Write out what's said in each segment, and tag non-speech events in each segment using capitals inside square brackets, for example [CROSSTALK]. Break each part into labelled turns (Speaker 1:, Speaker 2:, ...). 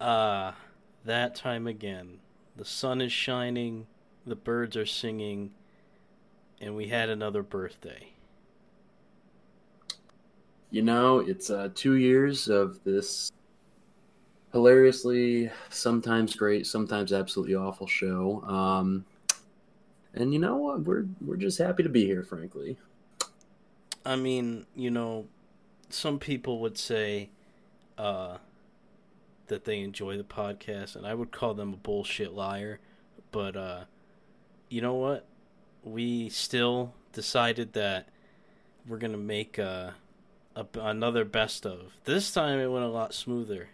Speaker 1: Ah, that time again. The sun is shining, the birds are singing, and we had another birthday.
Speaker 2: You know, it's uh, two years of this hilariously, sometimes great, sometimes absolutely awful show. Um, and you know what? We're we're just happy to be here, frankly.
Speaker 1: I mean, you know, some people would say uh, that they enjoy the podcast, and I would call them a bullshit liar. But uh, you know what? We still decided that we're gonna make uh, a, another best of. This time it went a lot smoother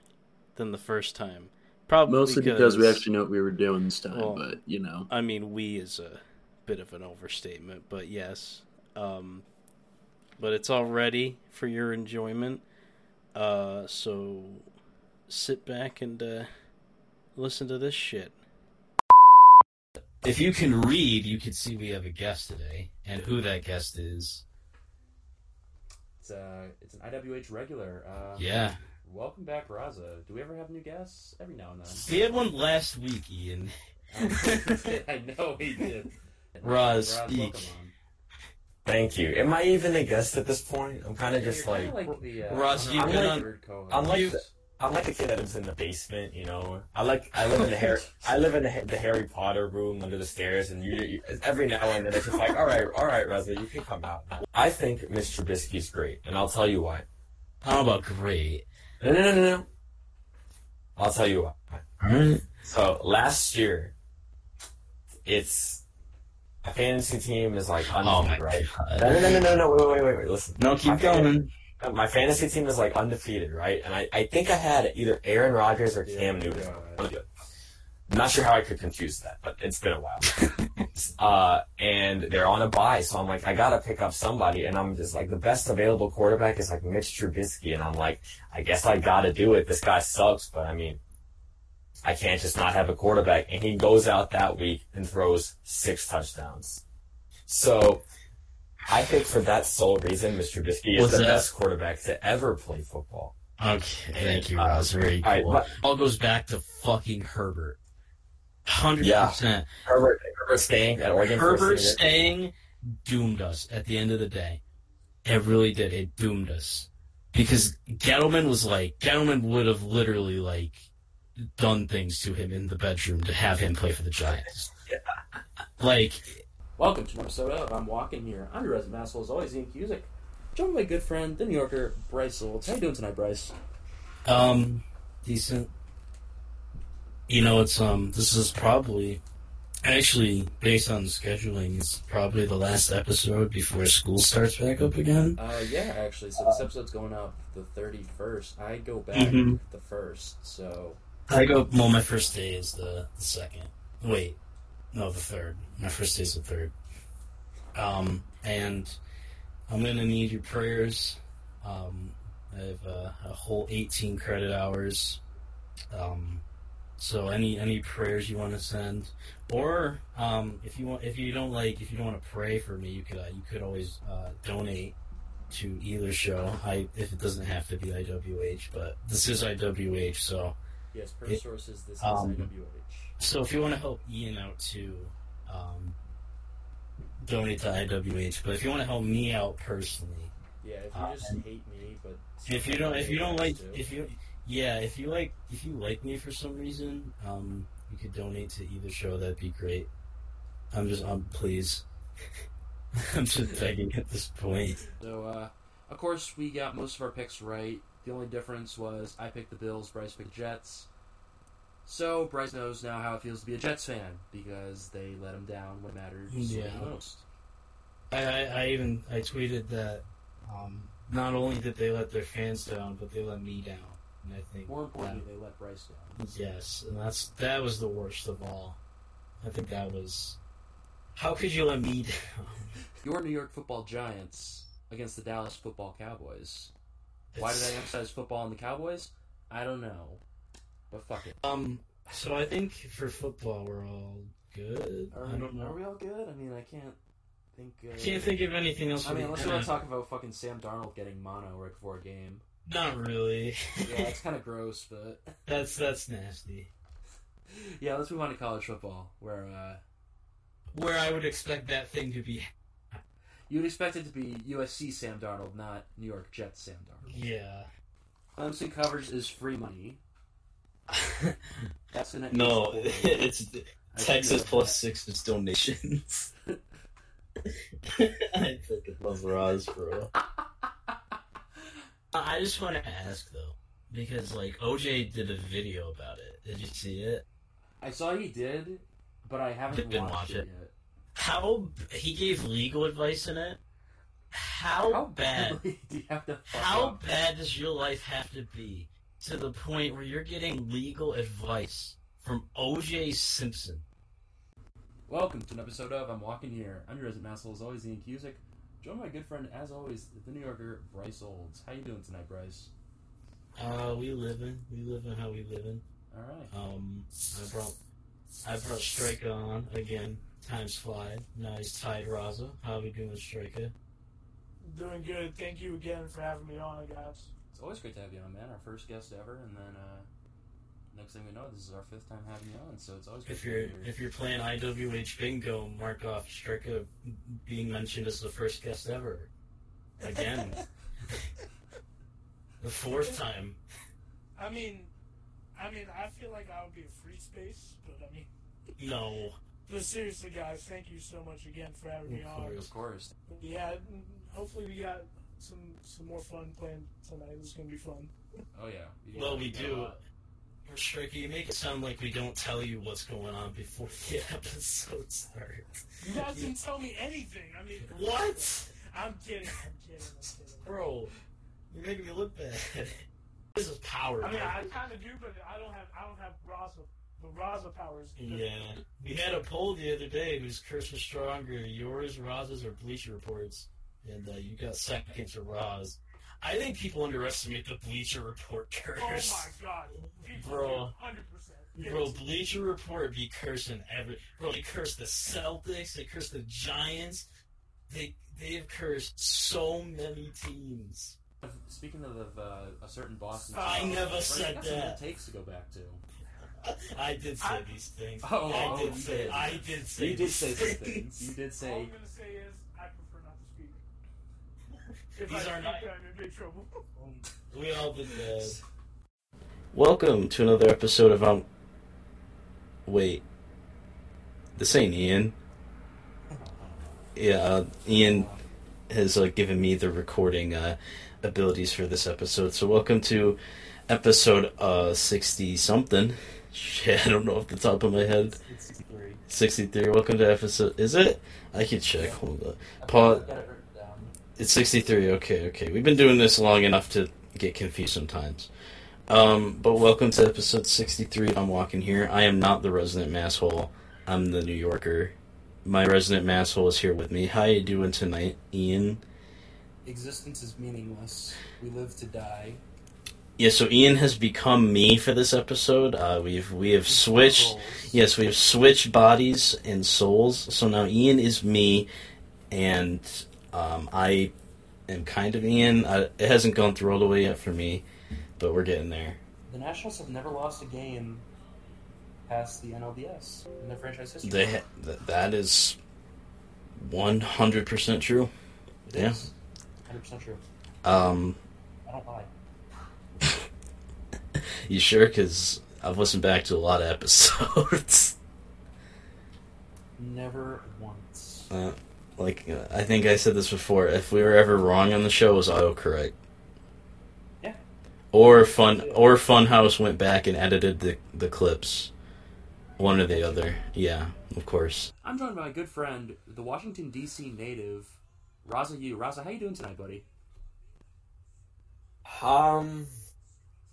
Speaker 1: than the first time. Probably
Speaker 2: Mostly because, we actually know what we were doing this time,
Speaker 1: Well,
Speaker 2: but you know.
Speaker 1: I mean, we is a bit of an overstatement, but yes. Um, but it's all ready for your enjoyment. Uh, so sit back and uh, listen to this shit.
Speaker 3: If you can read, you can see we have a guest today, and who that guest is.
Speaker 4: It's uh, it's an IWH regular. Uh,
Speaker 3: Yeah,
Speaker 4: Welcome back, Raza. Do we ever have new guests? Every now and then.
Speaker 3: we had one last week, Ian. [LAUGHS]
Speaker 4: I know he did.
Speaker 3: Roz,
Speaker 4: Roz,
Speaker 3: speak.
Speaker 5: Thank you. Am I even a guest at this point? I'm kind of
Speaker 4: Yeah,
Speaker 5: just
Speaker 4: you're
Speaker 5: like,
Speaker 4: kinda the, uh,
Speaker 3: Roz, you've
Speaker 4: I'm
Speaker 5: been
Speaker 4: like
Speaker 3: on-
Speaker 4: third co-host.
Speaker 5: I'm like the, I'm like the kid that lives in the basement. You know, I like I live in the Harry [LAUGHS] I live in the, the Harry Potter room under the stairs, and you, you every now and then it's just like, all right, all right, Reza, you can come out. I think Mr. Trubisky's great, and I'll tell you why.
Speaker 3: How about great?
Speaker 5: No, no, no, no, no. I'll tell you why.
Speaker 3: Alright.
Speaker 5: So last year, it's a fantasy team is like
Speaker 3: Oh my
Speaker 5: undefeated, right?
Speaker 3: god.
Speaker 5: No, no, no, no, no. Wait, wait, wait, wait. Listen.
Speaker 3: No, keep going.
Speaker 5: My fantasy team is like undefeated, right? And I, I think I had either Aaron Rodgers or
Speaker 4: Yeah,
Speaker 5: Cam Newton.
Speaker 4: yeah.
Speaker 5: One of the other. I'm not sure how I could confuse that, but it's been a while. [LAUGHS] uh, and they're on a buy, so I'm like, I gotta pick up somebody, and I'm just like, the best available quarterback is like Mitch Trubisky, and I'm like, I guess I gotta do it. This guy sucks, but I mean, I can't just not have a quarterback. And he goes out that week and throws six touchdowns. So, I think for that sole reason, Mr. Trubisky is the
Speaker 3: that-
Speaker 5: best quarterback to ever play football.
Speaker 3: Okay, thank you, Roz. Very
Speaker 5: all right,
Speaker 3: cool. All goes back to fucking Herbert. Hundred
Speaker 5: Yeah.
Speaker 3: percent.
Speaker 5: Herbert, Herbert staying at Oregon.
Speaker 3: Herbert staying doomed us at the end of the day. It really did. It doomed us because Gettleman was like Gettleman would have literally like done things to him in the bedroom to have him play for the Giants. [LAUGHS] Like
Speaker 4: Welcome to of I'm Walking Here. I'm your resident asshole, as always, Ian Cusick. Joined by my good friend, the New Yorker, Bryce Olds. How you doing tonight, Bryce?
Speaker 3: Um, decent. You know, it's um. This is probably, actually, based on scheduling, it's probably the last episode before school starts back up again.
Speaker 4: Uh, yeah, actually. So this episode's going up the 31st. I go back
Speaker 3: Mhm.
Speaker 4: the 1st, so...
Speaker 3: I go. Well, my first day is the, the second. Wait, no, the third. My first day's the third. Um, and I'm gonna need your prayers. Um, I have uh, a whole 18 credit hours. Um, so any any prayers you want to send, or um, if you want, if you don't like, if you don't want to pray for me, you could uh, you could always uh, donate to either show. I if it doesn't have to be IWH, but this is IWH, so.
Speaker 4: Yes, per
Speaker 3: It-
Speaker 4: sources, this is
Speaker 3: um,
Speaker 4: IWH.
Speaker 3: So if you want to help Ian out too, um, donate to IWH. But if you want to help me out personally,
Speaker 4: Yeah, if you
Speaker 3: uh,
Speaker 4: just hate me, but...
Speaker 3: if you don't, if you don't like,
Speaker 4: too.
Speaker 3: if you, yeah, if you like, if you like me for some reason, um, you could donate to either show. That'd be great. I'm just, um, please. [LAUGHS] I'm just begging at this point.
Speaker 4: So, uh, of course, we got most of our picks right. The only difference was I picked the Bills, Bryce picked the Jets. So, Bryce knows now how it feels to be a Jets fan because they let him down when it mattered
Speaker 3: Yeah.
Speaker 4: the most.
Speaker 3: I, I, I even I tweeted that um, not only did they let their fans down, but they let me down. And I think
Speaker 4: More
Speaker 3: that-
Speaker 4: importantly, they let Bryce down.
Speaker 3: Yes, and that's that was the worst of all. I think that was. How could you let me [LAUGHS] down?
Speaker 4: Your New York Football Giants against the Dallas Football Cowboys. Why did I emphasize football on the Cowboys? I don't know, but fuck it.
Speaker 3: Um. So I think for football we're all good.
Speaker 4: Are,
Speaker 3: I don't know.
Speaker 4: Are we all good? I mean, I can't think. Uh,
Speaker 3: I can't think of anything else.
Speaker 4: I mean, unless you want to talk about fucking Sam Darnold getting mono right before a game.
Speaker 6: Not really.
Speaker 4: Yeah, it's [LAUGHS] kind of gross, but
Speaker 6: that's that's nasty.
Speaker 4: yeah. Let's move on to college football, where uh,
Speaker 6: Where I would expect that thing to be.
Speaker 4: you would expect it to be USC Sam Darnold, not New York Jets Sam Darnold.
Speaker 6: Yeah.
Speaker 4: Clemson coverage is free money. [LAUGHS] That's an
Speaker 3: No, [LAUGHS] it's
Speaker 4: I
Speaker 3: Texas
Speaker 4: know.
Speaker 3: plus six is donations. [LAUGHS] I fucking love Roz, bro.
Speaker 6: I just want to ask though, because like OJ did a video about it. Did you see it?
Speaker 4: I saw he did, but I haven't
Speaker 6: Didn't
Speaker 4: watched
Speaker 6: watch
Speaker 4: it,
Speaker 6: it.
Speaker 4: yet.
Speaker 6: How he gave legal advice in it? How, bad?
Speaker 4: do you have to fuck
Speaker 6: How
Speaker 4: up?
Speaker 6: bad does your life have to be to the point where you're getting legal advice from OJ Simpson?
Speaker 4: Welcome to an episode of I'm Walking Here. I'm your resident asshole, as always, Ian Cusick. Joined by my good friend, as always, the New Yorker, Bryce Olds. How you doing tonight, Bryce?
Speaker 6: Uh, we living, we living how we living.
Speaker 4: All right.
Speaker 6: Um, I brought, I brought Striker on again. Times fly. Now he's tied Raza. How are we doing, Striker?
Speaker 7: Doing good. Thank you again for having me on, guys.
Speaker 4: It's always great to have you on, man. Our first guest ever, and then uh, next thing we know, this is our fifth time having you on. So it's always great
Speaker 6: If
Speaker 4: to
Speaker 6: you're
Speaker 4: have
Speaker 6: if you're playing IWH bingo, mark off Striker being mentioned as the first guest ever. Again, [LAUGHS] the fourth time.
Speaker 7: I mean, I mean, I feel like I would be a free space, but I mean,
Speaker 6: No.
Speaker 7: but seriously, guys, thank you so much again for having me on.
Speaker 6: course.
Speaker 4: Of course.
Speaker 7: Yeah, hopefully we got some some more fun planned tonight. It's gonna be fun.
Speaker 4: Oh yeah. You
Speaker 6: Well, we
Speaker 4: you got a
Speaker 6: do.
Speaker 4: lot.
Speaker 6: Striker, you make it sound like we don't tell you what's going on before [LAUGHS] the episode starts.
Speaker 7: You guys didn't tell me anything. I mean,
Speaker 6: What?
Speaker 7: I'm kidding. I'm kidding. I'm kidding.
Speaker 6: Bro, you're making me look bad. This is power.
Speaker 7: I mean,
Speaker 6: bro.
Speaker 7: I kind of do, but I don't have I don't have Raza. The Raza powers.
Speaker 6: Yeah. We had a poll the other day whose curse was stronger, yours, Roz's, or Bleacher Reports. And uh, you got second to Roz. I think people underestimate the Bleacher Report curse.
Speaker 7: Oh my god, People
Speaker 6: Bro.
Speaker 7: hundred percent.
Speaker 6: Bro, Bleacher Report be cursing every. Bro, they curse the Celtics, they curse the Giants. They they have cursed so many teams.
Speaker 4: Speaking of uh, a certain Boston,
Speaker 7: I
Speaker 4: team,
Speaker 7: never
Speaker 6: said
Speaker 4: you got some
Speaker 6: that.
Speaker 4: good takes to go back to.
Speaker 6: I did say
Speaker 7: I-
Speaker 6: these things.
Speaker 4: Oh,
Speaker 6: I
Speaker 4: oh,
Speaker 6: did
Speaker 4: you
Speaker 6: say.
Speaker 4: did.
Speaker 6: I did say.
Speaker 4: You did
Speaker 6: these
Speaker 4: say some things. You did
Speaker 7: All
Speaker 4: say
Speaker 7: I'm gonna say is I prefer not to speak. If
Speaker 6: These
Speaker 7: I
Speaker 6: are not-
Speaker 7: I'm in big trouble.
Speaker 6: We all did that.
Speaker 3: Welcome to another episode of Um. Wait, this ain't Ian. Yeah, uh, Ian has uh, given me the recording uh, abilities for this episode. So welcome to episode uh sixty something. Shit, I don't know off the top of my head.
Speaker 4: 63.
Speaker 3: Sixty three. Welcome to episode. Is it? I can check. Hold up. Paul. It's 63. Okay, okay. We've been doing this long enough to get confused sometimes. Um, but welcome to episode 63. I'm walking here. I am not the resident masshole. I'm the New Yorker. My resident masshole is here with me. How are you doing tonight, Ian?
Speaker 4: Existence is meaningless. We live to die.
Speaker 3: Yeah, so Ian has become me for this episode. Uh, we've we have switched. Yes, we have switched bodies and souls. So now Ian is me, and um, I am kind of Ian. It hasn't gone through all the way yet for me, but we're getting there.
Speaker 4: The Nationals have never lost a game past the NLDS in their franchise history.
Speaker 3: They ha- th- that is one hundred percent true.
Speaker 4: It
Speaker 3: yeah.
Speaker 4: is 100% true.
Speaker 3: Um,
Speaker 4: I don't lie. [LAUGHS]
Speaker 3: you sure? Because I've listened back to a lot of [LAUGHS] episodes.
Speaker 4: Never once.
Speaker 3: uh, like I think I said this before. If we were ever wrong on the show, it was autocorrect.
Speaker 4: Yeah.
Speaker 3: Or fun or Funhouse went back and edited the the clips. One or the other. Yeah, of course.
Speaker 4: I'm joined by my good friend, the Washington D.C. native, Raza Yu. Raza, how you doing tonight, buddy?
Speaker 5: Um,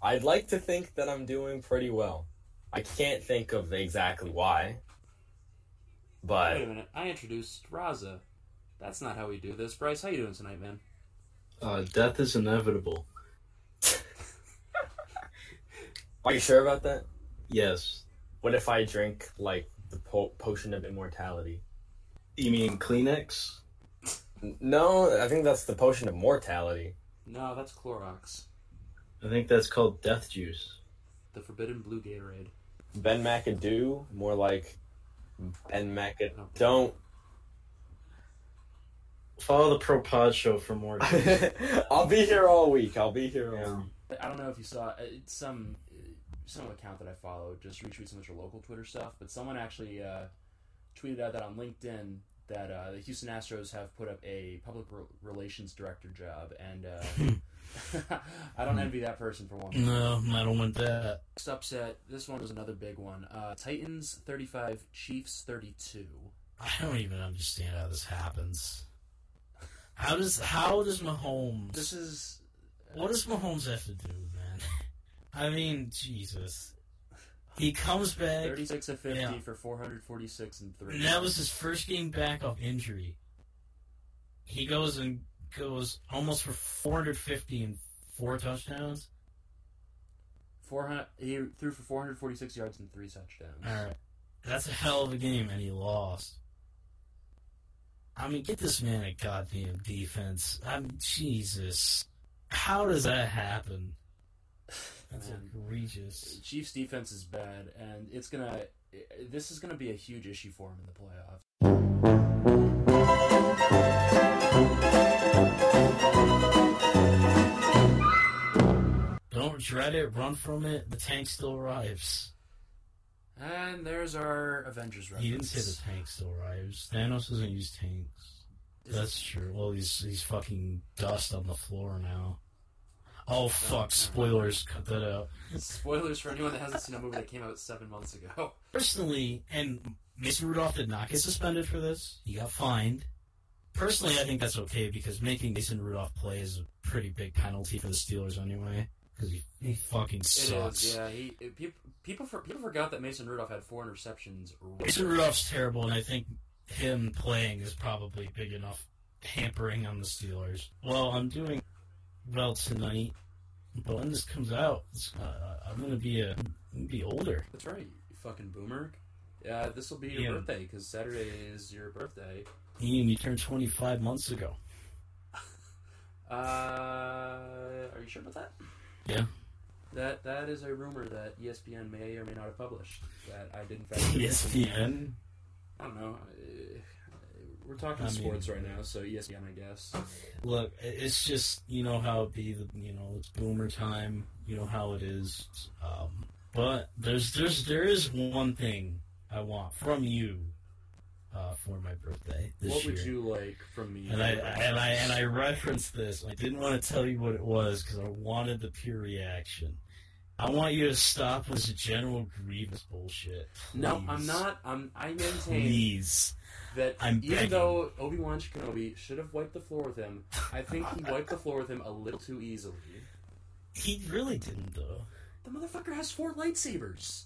Speaker 5: I'd like to think that I'm doing pretty well. I can't think of exactly why, but
Speaker 4: Wait a minute. I introduced Raza. That's not how we do this. Bryce, how you doing tonight, man?
Speaker 3: Uh, death is inevitable. [LAUGHS]
Speaker 5: are you sure about that?
Speaker 3: Yes.
Speaker 5: What if I drink like the po- potion of immortality?
Speaker 3: You mean Kleenex?
Speaker 5: No, I think that's the potion of mortality.
Speaker 4: No, that's Clorox.
Speaker 8: I think that's called Death Juice.
Speaker 4: The forbidden blue Gatorade.
Speaker 5: Ben McAdoo, more like Ben McAdoo. Don't.
Speaker 8: Follow the Pro Pod Show for more. [LAUGHS]
Speaker 5: I'll be here all week. I'll be here all week.
Speaker 4: I don't know if you saw uh, it's some some account that I follow just retweets some of your local Twitter stuff, but someone actually uh, tweeted out that on LinkedIn that uh, the Houston Astros have put up a public re- relations director job, and uh, [LAUGHS] I don't envy that person for one.
Speaker 3: No, I don't want that.
Speaker 4: Next upset, this one was another big one. Uh, Titans thirty five, Chiefs thirty two.
Speaker 3: I don't even understand how this happens. How does how does Mahomes?
Speaker 4: This is
Speaker 3: What does Mahomes have to do, man? I mean, Jesus. He comes back.
Speaker 4: thirty six of fifty
Speaker 3: Yeah.
Speaker 4: for four hundred forty six and three.
Speaker 3: And that was his first game back off injury. He goes and goes almost for 450 and four touchdowns.
Speaker 4: Four hundred. He threw for four hundred forty six yards and three touchdowns.
Speaker 3: All right, that's a hell of a game, and he lost. I mean, get this man a goddamn defense. I'm Jesus. How does that happen? That's egregious.
Speaker 4: Chiefs defense is bad, and it's gonna. This is gonna be a huge issue for him in the playoffs.
Speaker 3: Don't dread it. Run from it. The tank still arrives.
Speaker 4: And there's our Avengers reference.
Speaker 3: He didn't say the tank still arrives. Thanos doesn't use tanks. That's true. Well, he's he's fucking dust on the floor now. Oh fuck! Spoilers. Cut that out.
Speaker 4: Spoilers for anyone that hasn't seen a movie that came out seven months ago.
Speaker 3: Personally, and Mason Rudolph did not get suspended for this. He got fined. Personally, I think that's okay because making Mason Rudolph play is a pretty big penalty for the Steelers anyway. Because he, he fucking sucks.
Speaker 4: is, yeah. He it, people people for, people forgot that Mason Rudolph had four interceptions.
Speaker 3: Mason Rudolph's terrible, and I think him playing is probably big enough hampering on the Steelers. Well, I'm doing well tonight, but when this comes out, it's, uh, I'm gonna be a gonna be older.
Speaker 4: That's right, you fucking boomer. Yeah, this will be your
Speaker 3: Yeah.
Speaker 4: birthday because Saturday is your birthday.
Speaker 3: Ian, you turned 25 months ago. [LAUGHS]
Speaker 4: Uh, are you sure about that?
Speaker 3: Yeah.
Speaker 4: That that is a rumor that ESPN may or may not have published. That I didn't. fact.
Speaker 3: ESPN.
Speaker 4: I don't know. Uh, We're talking
Speaker 3: I mean-
Speaker 4: sports right now, so ESPN, I guess.
Speaker 3: Look, it's just you know how it be. The, you know, it's boomer time. You know how it is. Um, but there's there's there is one thing I want from you uh, for my birthday this
Speaker 4: what
Speaker 3: year.
Speaker 4: would you like from me?
Speaker 3: And I and I and I referenced this. I didn't want to tell you what it was because I wanted the pure reaction. I want you to stop with this general grievous bullshit.
Speaker 4: no, I'm not. I'm. I maintain
Speaker 3: Please,
Speaker 4: that
Speaker 3: I'm
Speaker 4: even
Speaker 3: begging.
Speaker 4: though Obi Wan Kenobi should have wiped the floor with him, I think he wiped the floor with him a little too easily.
Speaker 3: he really didn't though.
Speaker 4: The motherfucker has four lightsabers.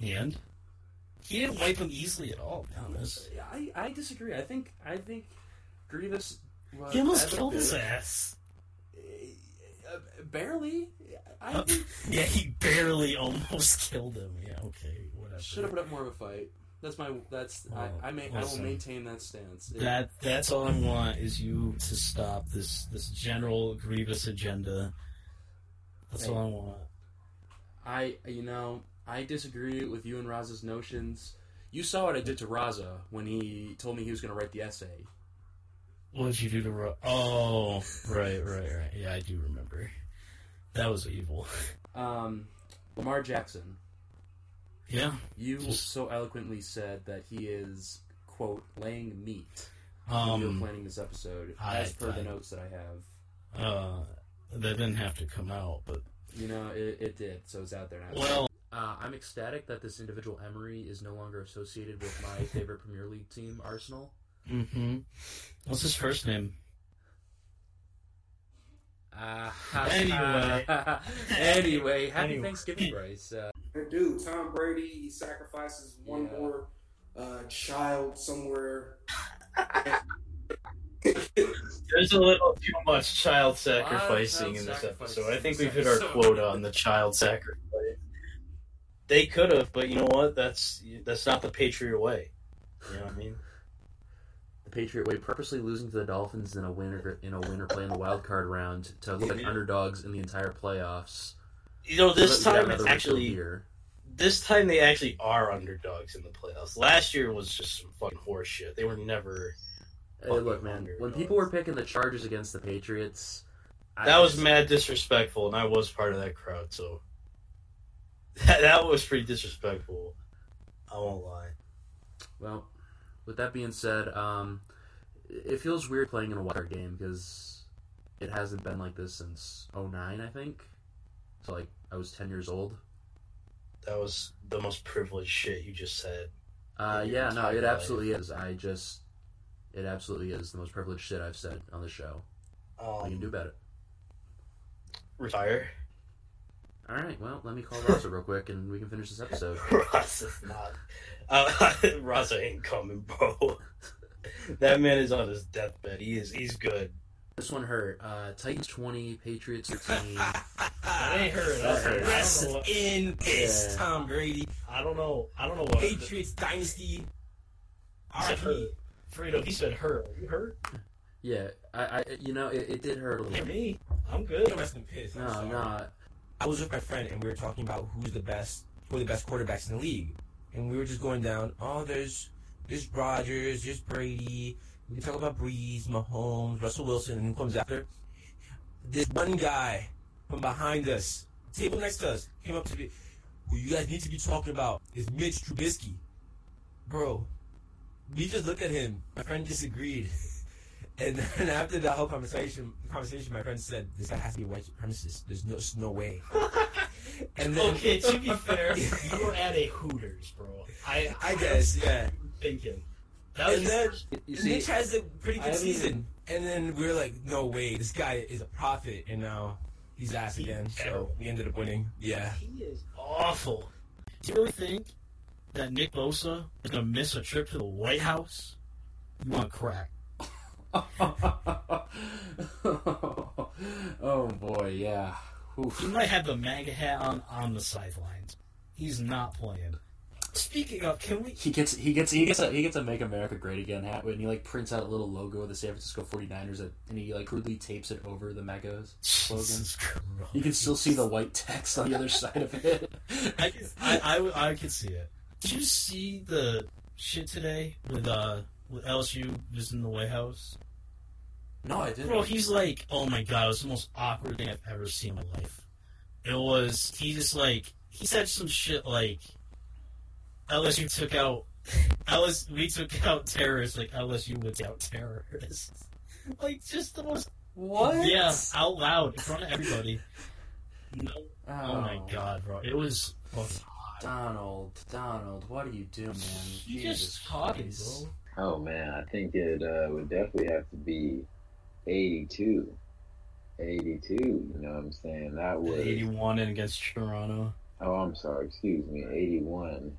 Speaker 3: And he didn't wipe him easily at all. To be honest,
Speaker 4: I, I disagree. I think I think Grievous was
Speaker 3: he almost killed his ass.
Speaker 4: Uh, barely. I think [LAUGHS]
Speaker 3: Yeah, he barely almost killed him. Yeah, okay, whatever.
Speaker 4: should have put up more of a fight. That's my. That's
Speaker 3: Well,
Speaker 4: I. I, may, I will maintain that stance. It-
Speaker 3: That that's all I want is you to stop this this general grievous agenda. That's all I want.
Speaker 4: I, you know, I disagree with you and Raza's notions. You saw what I did to Raza when he told me he was going to write the essay.
Speaker 3: What did you do to Ro- Oh, right, right, right. Yeah, I do remember. That was evil.
Speaker 4: Um, Lamar Jackson,
Speaker 3: Yeah.
Speaker 4: you
Speaker 3: Just-
Speaker 4: so eloquently said that he is quote laying meat. when you were
Speaker 3: Um.
Speaker 4: planning this episode,
Speaker 3: I-
Speaker 4: as per
Speaker 3: I-
Speaker 4: the notes that I have.
Speaker 3: Uh, that didn't have to come out, but
Speaker 4: You know, it, it did, so it's out there now.
Speaker 3: well,
Speaker 4: Uh, I'm ecstatic that this individual Emery is no longer associated with my [LAUGHS] favorite Premier League team, Arsenal.
Speaker 3: mm-hmm. What's his first name?
Speaker 4: Uh, [LAUGHS]
Speaker 3: Anyway. [LAUGHS]
Speaker 4: anyway, happy
Speaker 3: Anyway.
Speaker 4: Thanksgiving, Bryce. Uh,
Speaker 9: dude, Tom Brady, he sacrifices one
Speaker 4: Yeah.
Speaker 9: more uh, child somewhere.
Speaker 8: There's a little too much child sacrificing
Speaker 4: child
Speaker 8: in this
Speaker 4: sacrificing
Speaker 8: episode. I think we've hit our
Speaker 4: episode.
Speaker 8: quota on the child sacrifice. They could have, but you know what? That's that's not the Patriot way. You know what I mean? The
Speaker 4: Patriot way, purposely losing to the Dolphins in a winner in a winner play in the wild card round to look like underdogs in the entire playoffs.
Speaker 3: You know, this
Speaker 4: So that we got
Speaker 3: time it's actually
Speaker 4: here.
Speaker 3: this time they actually are underdogs in the playoffs. Last year was just some fucking horseshit. They were never.
Speaker 4: Hey, look, man. When people were picking the Chargers against the Patriots, I
Speaker 3: That was
Speaker 4: just-
Speaker 3: mad disrespectful, and I was part of that crowd, so that, that was pretty disrespectful. I won't lie.
Speaker 4: Well, with that being said, um, it feels weird playing in a wild game because it hasn't been like this since 09, I think. So like I was 10 years old.
Speaker 3: That was the most privileged shit you just said.
Speaker 4: Uh, yeah, no, it
Speaker 3: life.
Speaker 4: absolutely is. I just, it absolutely is the most privileged shit I've said on the show. What you can do
Speaker 3: Um,
Speaker 4: about it?
Speaker 3: retire.
Speaker 4: All right, well, let me call Rosa real quick and we can finish this episode. [LAUGHS]
Speaker 3: Ross not. Uh, [LAUGHS] Ross ain't coming, bro. [LAUGHS] that man is on his deathbed. He is. He's good.
Speaker 4: This one hurt. Uh, Titans 20, Patriots 13.
Speaker 3: That ain't hurt.
Speaker 4: That hurt.
Speaker 3: I
Speaker 6: Rest
Speaker 3: don't what-
Speaker 6: in peace,
Speaker 4: Yeah.
Speaker 6: Tom Brady.
Speaker 3: I don't know. I don't know what.
Speaker 6: Patriots dynasty.
Speaker 3: He said
Speaker 6: RP.
Speaker 3: hurt. Fredo, he said hurt. Are you hurt?
Speaker 4: Yeah, I, I, you know, it, it did hurt a
Speaker 3: Yeah,
Speaker 4: little.
Speaker 3: me. I'm good.
Speaker 6: rest in peace. I'm
Speaker 4: No,
Speaker 6: sorry.
Speaker 4: no,
Speaker 6: I was with my friend and we were talking about who's the best, who are the best quarterbacks in the league, and we were just going down. Oh, there's there's Rodgers, there's Brady. We talk about Brees, Mahomes, Russell Wilson, and who comes after? This one guy from behind us, table next to us, came up to me. Who you guys need to be talking about is Mitch Trubisky, bro. We just looked at him. My friend disagreed. [LAUGHS] And then after that whole conversation, conversation, my friend said, "This guy has to be white supremacist. There's no, there's no way." [LAUGHS] And then,
Speaker 3: okay, to be fair, [LAUGHS] you were at a Hooters, bro. I
Speaker 6: I guess, yeah.
Speaker 3: thinking. That was
Speaker 6: And then
Speaker 4: you see,
Speaker 6: Mitch has a pretty good
Speaker 4: haven't
Speaker 6: season, and then we are like, "No way, this guy is a prophet," and now he's ass
Speaker 3: He's
Speaker 6: again. So we ended up winning. Yeah.
Speaker 3: He is awful. Do you really think that Nick Bosa is gonna miss a trip to the White House? You want crack? [LAUGHS]
Speaker 2: oh boy, yeah. Oof.
Speaker 3: He might have the MAGA hat on on the sidelines. He's not playing. Speaking of, can we?
Speaker 2: He gets he gets he gets a he gets a Make America Great Again hat and he like prints out a little logo of the San Francisco 49ers and and he like crudely tapes it over the Megos slogan. You can still see the white text on the other side of it. [LAUGHS]
Speaker 3: I, can- I, I, I could see it. Did you see the shit today with uh with LSU visiting the White House?
Speaker 2: No, I didn't.
Speaker 3: Bro, he's like, oh my god, it was the most awkward thing I've ever seen in my life. It was, he just like, he said some shit like, LSU took out, LS, we took out terrorists like LSU would take out terrorists. [LAUGHS] like, just the most,
Speaker 2: what?
Speaker 3: yeah, out loud in front of everybody. No, oh my
Speaker 2: Oh.
Speaker 3: god, bro, it was fucking
Speaker 2: Donald, Donald, what are you doing, man?
Speaker 3: You
Speaker 2: Jesus
Speaker 3: just talking,
Speaker 2: Christ.
Speaker 3: bro.
Speaker 10: Oh man, I think it uh, would definitely have to be 82. 82, you know what I'm saying? That was.
Speaker 3: 81 and against Toronto.
Speaker 10: Oh, I'm sorry, excuse me, 81.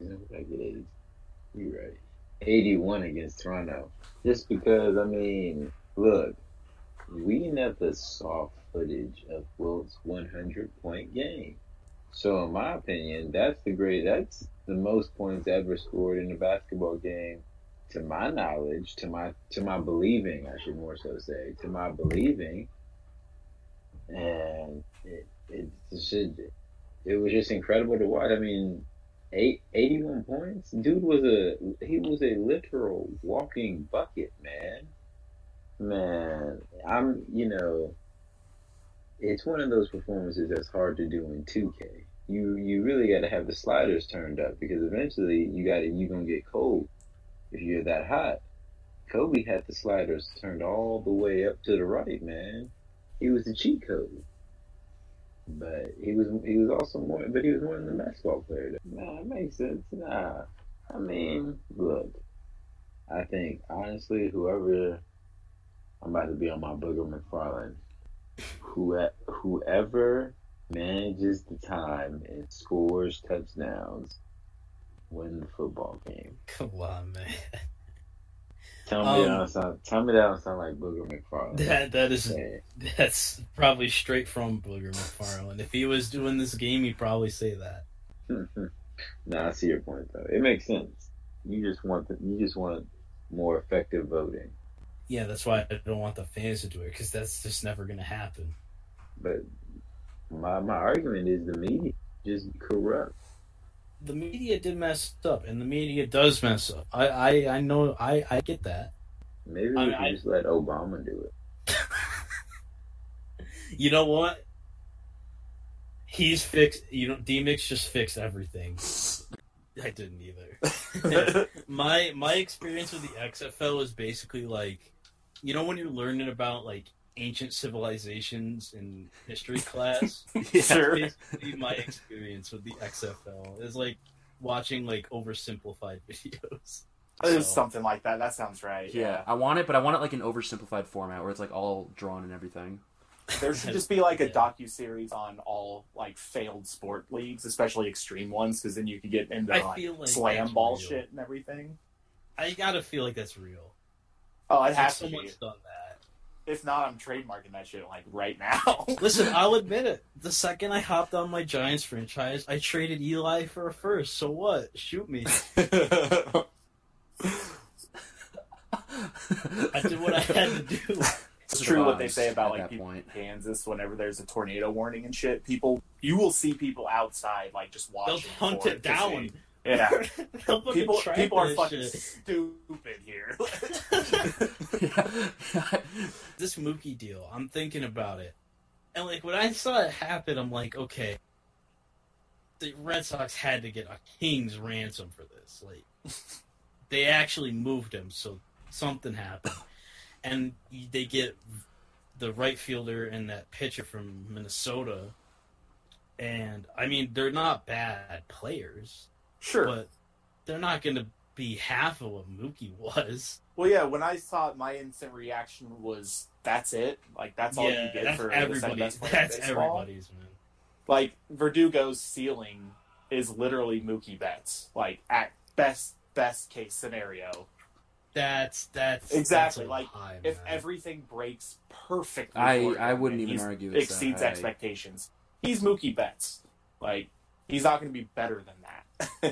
Speaker 10: You know, what I get 80. You're right. 81 against Toronto. Just because, I mean, look, we never saw footage of Wilt's 100 point game. So, in my opinion, that's the great, that's the most points ever scored in a basketball game. To my knowledge, to my to my believing, I should more so say, to my believing, and it it should it was just incredible to watch. I mean, eight, 81 points. Dude was a he was a literal walking bucket, man. Man, I'm you know, it's one of those performances that's hard to do in 2K. You you really got to have the sliders turned up because eventually you got to you gonna get cold if you're that hot. Kobe had the sliders turned all the way up to the right, man. He was the cheat code. But he was he was also more but he was more than the basketball player. Nah, it makes sense. Nah. I mean, look. I think honestly whoever I'm about to be on my Booger McFarland. Who whoever manages the time and scores touchdowns win the football game. [LAUGHS]
Speaker 3: Come on, man.
Speaker 10: Tell me
Speaker 3: Um,
Speaker 10: that don't sound tell me that don't sound like Booger McFarland.
Speaker 3: That that is that's probably straight from Booger McFarland. If he was doing this game, he'd probably say that. [LAUGHS]
Speaker 10: no, I see your point though. It makes sense. You just want the, you just want more effective voting.
Speaker 3: Yeah, that's why I don't want the fans to do it because that's just never going to happen.
Speaker 10: But my my argument is the media just corrupt.
Speaker 3: The media did mess up, and the media does mess up. I I, I know I I get that.
Speaker 10: Maybe we
Speaker 3: I-
Speaker 10: should
Speaker 3: I-
Speaker 10: just let Obama do it. [LAUGHS]
Speaker 3: You know what? He's fixed. You know, D-Mix just fixed everything. I didn't either. [LAUGHS] my my experience with the XFL is basically like, you know, when you're learning about like ancient civilizations in history class. [LAUGHS]
Speaker 4: Yeah.
Speaker 11: Sure.
Speaker 3: my experience with the XFL is like watching like oversimplified [LAUGHS] videos.
Speaker 11: It's
Speaker 3: So-
Speaker 11: something like that. That sounds right.
Speaker 4: Yeah, I want it, but I want it like an oversimplified format where it's like all drawn and everything.
Speaker 11: There should just be like a
Speaker 3: Yeah.
Speaker 11: docu series on all like failed sport leagues, especially extreme ones, because then you could get into
Speaker 3: I
Speaker 11: like,
Speaker 3: feel like
Speaker 11: slam ball
Speaker 3: real.
Speaker 11: shit and everything.
Speaker 3: I gotta feel like that's real.
Speaker 11: Oh, it
Speaker 3: Like,
Speaker 11: has to be.
Speaker 3: someone's done that.
Speaker 11: If not, I'm trademarking that shit like right now. [LAUGHS]
Speaker 3: Listen, I'll admit it. The second I hopped on my Giants franchise, I traded Eli for a first. So what? Shoot me. I did what I had to do. [LAUGHS]
Speaker 11: It's true what they say about like people
Speaker 4: point.
Speaker 11: in Kansas. Whenever there's a tornado warning and shit, people you will see people outside like just watching.
Speaker 3: They'll
Speaker 11: hunt
Speaker 3: it
Speaker 11: to
Speaker 3: down.
Speaker 11: See. Yeah, [LAUGHS] people people are fucking
Speaker 3: shit.
Speaker 11: stupid here. [LAUGHS] [LAUGHS]
Speaker 3: this Mookie deal, I'm thinking about it. And like when I saw it happen, I'm like, okay, the Red Sox had to get a king's ransom for this. Like they actually moved him, so something happened. And they get the right fielder and that pitcher from Minnesota. And I mean, they're not bad players,
Speaker 11: sure.
Speaker 3: but they're not going to be half of what Mookie [LAUGHS] was.
Speaker 11: Well, yeah. When I saw it, my instant reaction was, "That's it. Like that's all you get
Speaker 3: that's
Speaker 11: for the
Speaker 3: everybody.
Speaker 11: best
Speaker 3: That's
Speaker 11: baseball."
Speaker 3: everybody's man.
Speaker 11: Like Verdugo's ceiling is literally Mookie Betts. Like at best, best case scenario.
Speaker 3: That's that's
Speaker 11: Exactly,
Speaker 3: that's
Speaker 11: like,
Speaker 3: high,
Speaker 11: If
Speaker 3: man.
Speaker 11: everything breaks perfectly,
Speaker 4: I-
Speaker 11: for him
Speaker 4: I wouldn't even
Speaker 11: he's-
Speaker 4: argue it's that
Speaker 11: exceeds
Speaker 4: high.
Speaker 11: expectations. He's Mookie Betts. Like he's not going to be better than that. [LAUGHS]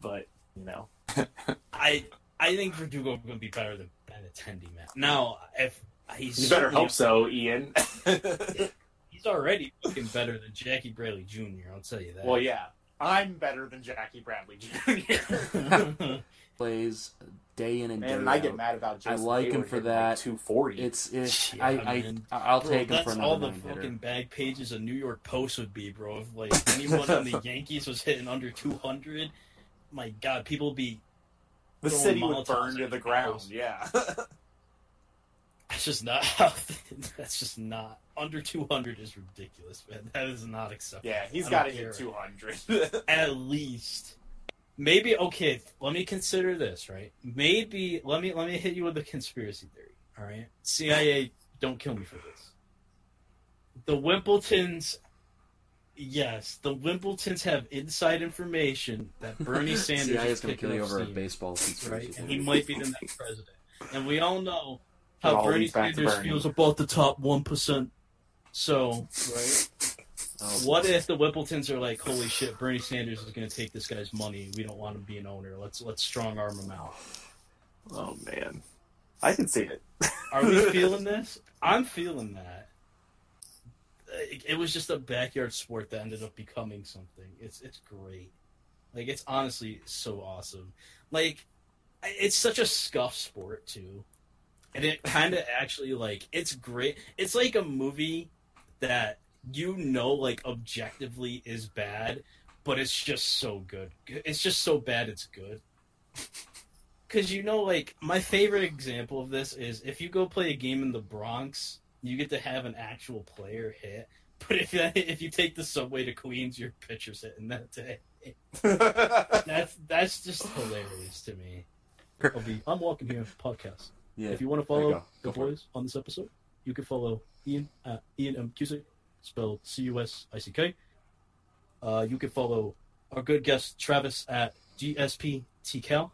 Speaker 11: but you know,
Speaker 3: I I think Verdugo going to be better than Benintendi, man. Now, if he's
Speaker 11: you better
Speaker 3: certainly-
Speaker 11: hope so, Ian. [LAUGHS]
Speaker 3: He's already looking better than Jackie Bradley Jr. I'll tell you that.
Speaker 11: well, yeah, I'm better than Jackie Bradley Jr. [LAUGHS]
Speaker 4: Plays day in and day
Speaker 11: Man, and I get mad about
Speaker 4: I
Speaker 11: Jason
Speaker 4: like him for
Speaker 11: hitting, like,
Speaker 4: that.
Speaker 11: 240.
Speaker 4: It's it's [LAUGHS]
Speaker 3: Yeah,
Speaker 4: I,
Speaker 3: man.
Speaker 4: I I'll
Speaker 3: Bro,
Speaker 4: take him
Speaker 3: that's
Speaker 4: for
Speaker 3: all the fucking
Speaker 4: hitter.
Speaker 3: bag pages of New York Post would be, bro. If like anyone on the [LAUGHS] Yankees was hitting under 200, my God, people would be.
Speaker 11: the city would burn to the ground.
Speaker 3: house.
Speaker 11: Yeah. [LAUGHS]
Speaker 3: That's just not how. That's just not under 200 is ridiculous, man. That is not acceptable.
Speaker 11: yeah, he's got to hit 200.
Speaker 3: At least, maybe okay. Let me consider this. Right? Maybe let me let me hit you with a conspiracy theory. All right, CIA, don't kill me for this. The Wimbledons. Yes, the Wimbledons have inside information that Bernie [LAUGHS] Sanders
Speaker 4: CIA
Speaker 3: is
Speaker 4: going to kill you over a baseball
Speaker 3: right? And he might be the next president. And we all know how
Speaker 11: all
Speaker 3: Bernie
Speaker 11: leads back to
Speaker 3: Sanders
Speaker 11: Bernie.
Speaker 3: feels about the top one percent. So, right?
Speaker 4: Oh,
Speaker 3: What if the Whippletons are like, "Holy shit, Bernie Sanders is going to take this guy's money. We don't want him to be an owner. Let's let's strong arm him out."
Speaker 11: oh man, I can see it. [LAUGHS]
Speaker 3: Are we feeling this? I'm feeling that. It, it was just a backyard sport that ended up becoming something. It's it's great. Like it's honestly so awesome. Like it's such a scuff sport too, and it kind of actually like it's great. It's like a movie that you know like objectively is bad, but it's just so good. It's just so bad it's good. Cause you know, like my favorite example of this is if you go play a game in the Bronx, you get to have an actual player hit. But if if you take the subway to Queens, your pitcher's hitting that day. [LAUGHS] That's that's just hilarious to me. I'll be, I'm walking here podcast.
Speaker 4: yeah.
Speaker 3: If you want to follow
Speaker 4: go.
Speaker 3: the
Speaker 4: Go it.
Speaker 3: boys on this episode, you can follow Ian at Ian M Cusick, spelled C U S I C K. Uh, you can follow our good guest Travis at GSP TCal.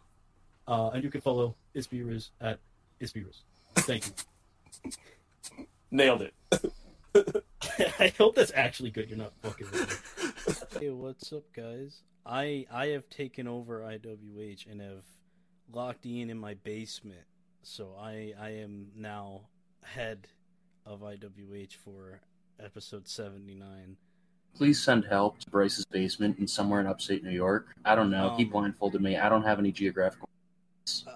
Speaker 3: Uh, and you can follow Isby Riz at Isby Riz. Thank you.
Speaker 11: Nailed it. [LAUGHS]
Speaker 3: I hope that's actually good. You're not fucking with me. Hey, what's up, guys? I I have taken over IWH and have locked Ian in my basement, so I I am now head of IWH for episode seventy nine.
Speaker 4: Please send help to Bryce's basement in somewhere in upstate New York. I don't know. he
Speaker 3: Um,
Speaker 4: blindfolded me. I don't have any geographical.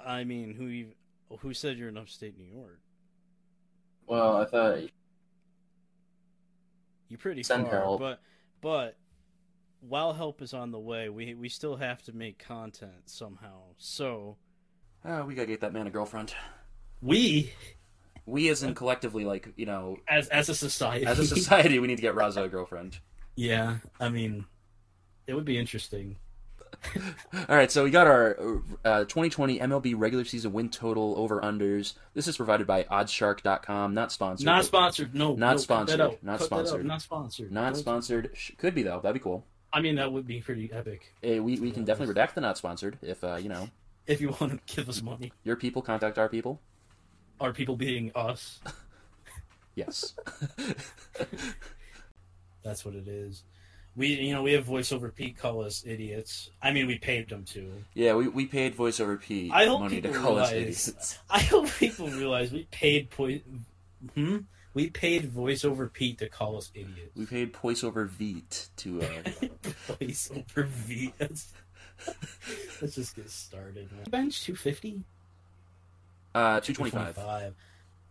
Speaker 3: I mean, who even, who said you're in upstate New York?
Speaker 4: Well, I thought
Speaker 3: You're pretty
Speaker 4: Send
Speaker 3: far,
Speaker 4: help.
Speaker 3: but but while help is on the way, we we still have to make content somehow. So
Speaker 4: uh, we gotta get that man a girlfriend.
Speaker 3: we,
Speaker 4: We, as in collectively, like you know,
Speaker 3: as as a society,
Speaker 4: as a [LAUGHS] society, we need to get Raza a girlfriend.
Speaker 3: yeah, I mean, it would be interesting. [LAUGHS]
Speaker 4: All right, so we got our uh, 2020 MLB regular season win total over unders. This is provided by OddsShark.com, not sponsored.
Speaker 3: Not sponsored. No,
Speaker 4: Not
Speaker 3: no,
Speaker 4: sponsored. Not
Speaker 3: Cut
Speaker 4: sponsored.
Speaker 3: Not sponsored.
Speaker 4: Not sponsored. Could be though. That'd be cool.
Speaker 3: I mean, that would be pretty epic
Speaker 4: Eh, we we can definitely redact the not sponsored if uh, you know
Speaker 3: if you want to give us money.
Speaker 4: your people contact our people.
Speaker 3: Our people being us. [LAUGHS]
Speaker 4: Yes. [LAUGHS]
Speaker 3: That's what it is. We, you know, we have voiceover Pete call us idiots. I mean, we paid them to.
Speaker 4: yeah, we, we paid voiceover Pete
Speaker 3: I hope
Speaker 4: money to
Speaker 3: people
Speaker 4: call us
Speaker 3: realize-
Speaker 4: idiots. [LAUGHS]
Speaker 3: I hope people realize we paid po- hmm? We paid voiceover Pete to call us idiots.
Speaker 4: We paid voiceover Veet to uh,
Speaker 3: voiceover V. Let's, let's just get started. Man. Bench two fifty.
Speaker 4: Uh 225.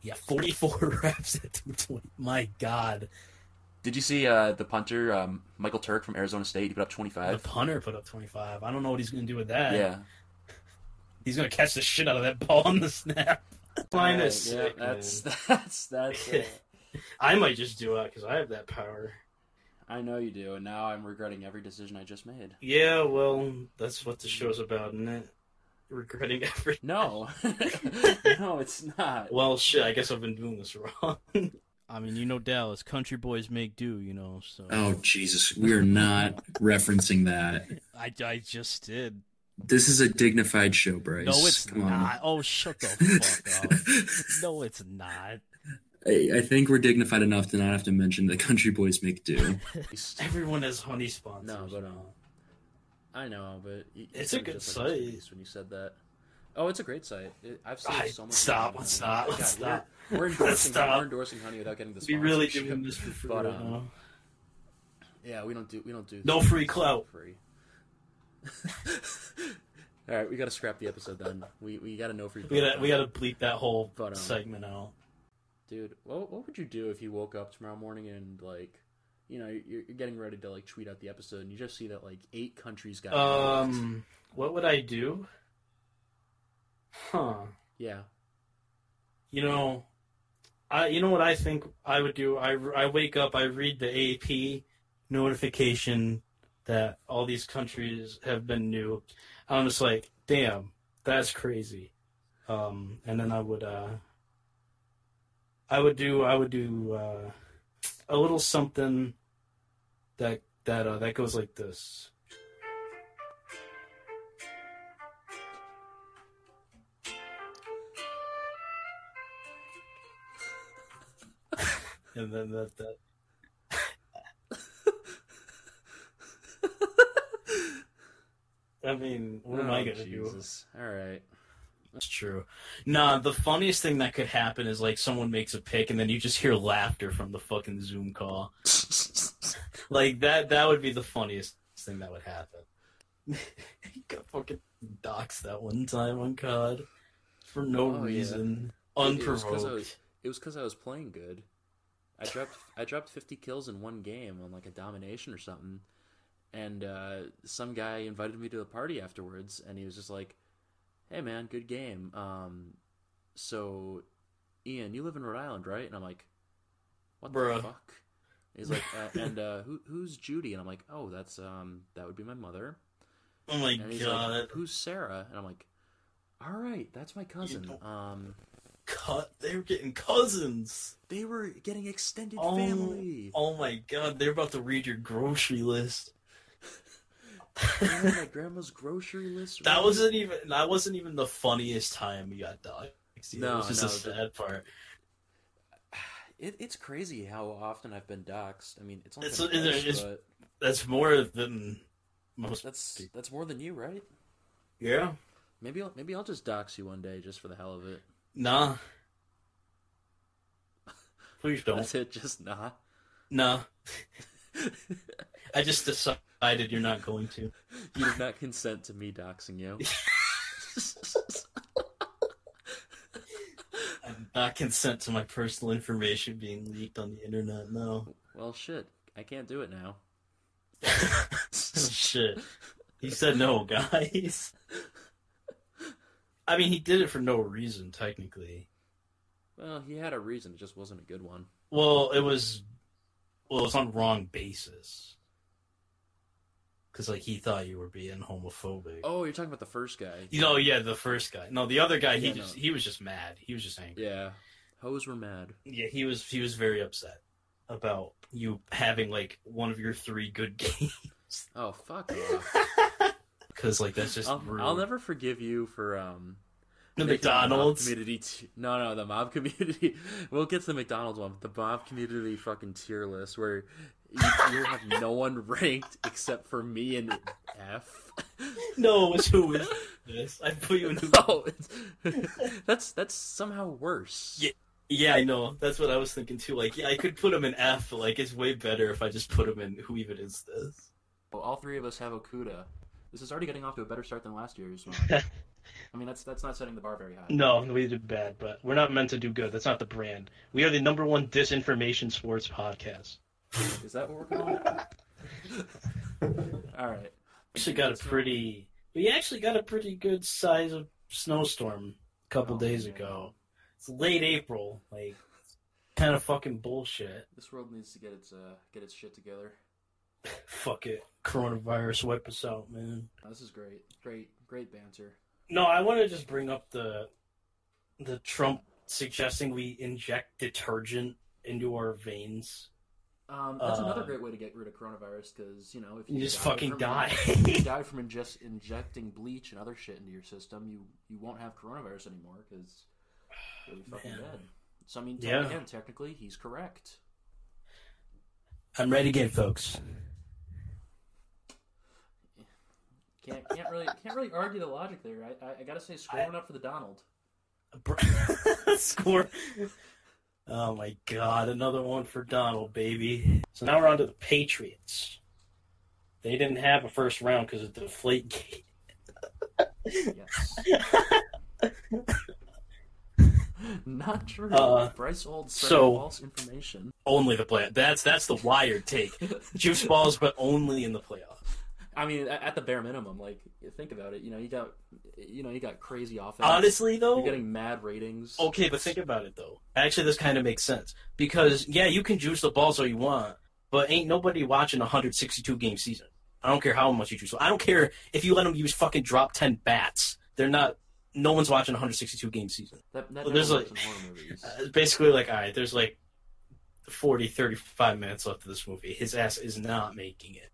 Speaker 3: Yeah, forty four [LAUGHS] reps at two twenty. My God,
Speaker 4: Did you see uh, the punter um, Michael Turk from Arizona State? He put up 25.
Speaker 3: the
Speaker 4: 25.
Speaker 3: punter put up twenty five. I don't know what he's gonna do with that.
Speaker 4: Yeah. [LAUGHS]
Speaker 3: he's gonna catch the shit out of that ball on the snap. [LAUGHS] Line is
Speaker 4: yeah,
Speaker 3: sick,
Speaker 4: that's that's that's it.
Speaker 3: I might just do it because I have that power.
Speaker 4: I know you do, and now I'm regretting every decision I just made.
Speaker 3: Yeah, well, that's what the show's about, isn't it? Regretting [LAUGHS] everything.
Speaker 4: No, [LAUGHS] no, it's not.
Speaker 3: Well, shit, I guess I've been doing this wrong. I mean, you know Dallas, country boys make do, you know, so.
Speaker 12: Oh Jesus, we are not referencing that.
Speaker 3: I, I just did.
Speaker 12: This is a dignified show, Bryce.
Speaker 3: No, it's
Speaker 12: Come on.
Speaker 3: not. Oh, shut the fuck up. [LAUGHS] No, it's not.
Speaker 12: I, I think we're dignified enough to not have to mention that country boys make do.
Speaker 3: Everyone has honey sponsors.
Speaker 4: No, but, um,
Speaker 3: now.
Speaker 4: I know, but
Speaker 3: It's a good
Speaker 4: like
Speaker 3: site.
Speaker 4: when you said that. Oh, it's a great site. It, I've seen
Speaker 3: I-
Speaker 4: so much.
Speaker 3: stop, let's stop, let's
Speaker 4: God,
Speaker 3: stop.
Speaker 4: We're, [LAUGHS] we're endorsing.
Speaker 3: stop.
Speaker 4: We're endorsing honey without getting this.
Speaker 3: We really doing this for free
Speaker 4: But,
Speaker 3: right
Speaker 4: um,
Speaker 3: now.
Speaker 4: Yeah, we don't do. We don't do.
Speaker 3: No free clout.
Speaker 4: Free. [LAUGHS] All right, we got to scrap the episode then. We we got to know free.
Speaker 3: We gotta, we gotta bleep that whole
Speaker 4: But, um,
Speaker 3: segment out.
Speaker 4: dude. What what would you do if you woke up tomorrow morning and like, you know, you're, you're getting ready to like tweet out the episode and you just see that like eight countries got.
Speaker 3: Um, what would I do? Huh.
Speaker 4: yeah.
Speaker 3: You know, I you know what I think I would do. I I wake up, I read the AP notification that all these countries have been nuked. I'm just like, damn, that's crazy. Um, and then I would uh, I would do I would do uh, a little something that that uh, that goes like this. and then that that I mean, what am I
Speaker 4: Oh,
Speaker 3: gonna do?
Speaker 4: All right.
Speaker 3: That's true. Nah, the funniest thing that could happen is like someone makes a pick and then you just hear laughter from the fucking Zoom call. [LAUGHS] like that that would be the funniest thing that would happen. [LAUGHS] he got fucking doxxed that one time on COD for no
Speaker 4: Oh,
Speaker 3: reason.
Speaker 4: It- it was 'cause I
Speaker 3: Unprovoked.
Speaker 4: It was because I was playing good. I dropped I dropped fifty kills in one game on like a domination or something, and uh, some guy invited me to a party afterwards, and he was just like, "Hey man, good game. Um, so, Ian, you live in Rhode Island, right?" And I'm like, "What
Speaker 3: Bruh.
Speaker 4: the fuck?" He's like, uh, "And uh, who who's Judy?" And I'm like, "Oh, that's um that would be my mother."
Speaker 3: Oh my
Speaker 4: And he's
Speaker 3: god.
Speaker 4: like, "Who's Sarah?" And I'm like, "All right, that's my cousin." Um.
Speaker 3: Cut they were getting cousins.
Speaker 4: They were getting extended
Speaker 3: Oh,
Speaker 4: family.
Speaker 3: oh my god, they're about to read your grocery list.
Speaker 4: My [LAUGHS] grandma's grocery list.
Speaker 3: That wasn't even that wasn't even the funniest time you got either.
Speaker 4: No,
Speaker 3: it was just
Speaker 4: no,
Speaker 3: the- sad part.
Speaker 4: It, it's crazy how often I've been doxxed. I mean, it's only
Speaker 3: It's-
Speaker 4: been
Speaker 3: it's- it's-
Speaker 4: but
Speaker 3: That's more than most.
Speaker 4: that's that's more than you, right?
Speaker 3: Yeah,
Speaker 4: Maybe I'll, maybe I'll just dox you one day just for the hell of it.
Speaker 3: Nah. [LAUGHS] Please don't.
Speaker 4: That's it. Just nah.
Speaker 3: Nah. I just decided you're not going to. [LAUGHS]
Speaker 4: You did not consent to me doxing you. [LAUGHS]
Speaker 3: I did not consent to my personal information being leaked on the internet. No.
Speaker 4: well, shit. I can't do it now. [LAUGHS]
Speaker 3: Shit. He said no, guys. I mean, he did it for no reason, technically.
Speaker 4: Well, he had a reason. It just wasn't a good one.
Speaker 3: Well, it was, well, it was on wrong basis. Because, like, he thought you were being homophobic.
Speaker 4: Oh, you're talking about the first guy.
Speaker 3: You know, yeah, the first guy. No, the other guy, he
Speaker 4: Yeah,
Speaker 3: just,
Speaker 4: no.
Speaker 3: he was just mad. He was just angry.
Speaker 4: Yeah. Hoes were mad.
Speaker 3: Yeah, he was, he was very upset about you having, like, one of your three good [LAUGHS] games.
Speaker 4: Oh, fuck off.
Speaker 3: Because, [LAUGHS] like, that's just
Speaker 4: I'll,
Speaker 3: rude.
Speaker 4: I'll never forgive you for um
Speaker 3: The McDonald's.
Speaker 4: community. T- no, no, the mob community. [LAUGHS] We'll get to the McDonald's one. But the mob community fucking tier list where you, you have no one ranked except for me and F.
Speaker 3: No, it's who is this? I put you in who.
Speaker 4: Oh, it's, that's that's somehow worse.
Speaker 3: Yeah. Yeah, I know. That's what I was thinking too. Like, yeah, I could put him in F, but like, it's way better if I just put him in who even is this.
Speaker 4: Well, all three of us have Okuda. This is already getting off to a better start than last year's. [LAUGHS] I mean, that's that's not setting the bar very high.
Speaker 3: No, we did bad, but we're not meant to do good. That's not the brand. We are the number one disinformation sports podcast.
Speaker 4: Is that what we're calling it? all right.
Speaker 3: We [LAUGHS] actually got a pretty. We actually got a pretty good size of snowstorm a couple
Speaker 4: Oh,
Speaker 3: days
Speaker 4: man.
Speaker 3: ago. It's late April, like kind of fucking bullshit.
Speaker 4: This world needs to get its uh, get its shit together. [LAUGHS]
Speaker 3: Fuck it, coronavirus, wipe us out, man.
Speaker 4: Oh, this is great, great, great banter.
Speaker 3: No, I want to just bring up the the Trump suggesting we inject detergent into our veins.
Speaker 4: Um, that's another
Speaker 3: Uh,
Speaker 4: great way to get rid of coronavirus because you know if
Speaker 3: You just fucking die.
Speaker 4: if you [LAUGHS] die from ingest, injecting bleach and other shit into your system, you you won't have coronavirus anymore because you'll be fucking
Speaker 3: Man.
Speaker 4: dead. So I mean,
Speaker 3: Yeah.
Speaker 4: again, technically, he's correct.
Speaker 3: I'm ready again, folks.
Speaker 4: Can't can't really can't really argue the logic there. I I, I gotta say, scoring up for the Donald. [LAUGHS]
Speaker 3: Score. Oh my god, another one for Donald, baby. So now we're on to the Patriots. They didn't have a first round because of the deflate gate.
Speaker 4: Yes. [LAUGHS] Not true.
Speaker 3: Uh,
Speaker 4: Bryce Old spread
Speaker 3: so-
Speaker 4: false information.
Speaker 3: Only the play. That's that's the wired take. [LAUGHS] Juice balls, but only in the playoffs.
Speaker 4: I mean, at the bare minimum, like think about it. You know, you got, you know, you got crazy offense.
Speaker 3: Honestly, though,
Speaker 4: you're getting mad ratings.
Speaker 3: Okay, but think about it though. Actually, this kind of makes sense because yeah, you can juice the balls all you want, but ain't nobody watching a 162 game season. I don't care how much you juice. I don't care if you let them use fucking drop 10 bats. They're not. No one's watching a 162 game season.
Speaker 4: That, that
Speaker 3: there's like-
Speaker 4: movies. [LAUGHS]
Speaker 3: Uh, basically like, all right, there's like 40, 35 minutes left of this movie. His ass is not making it.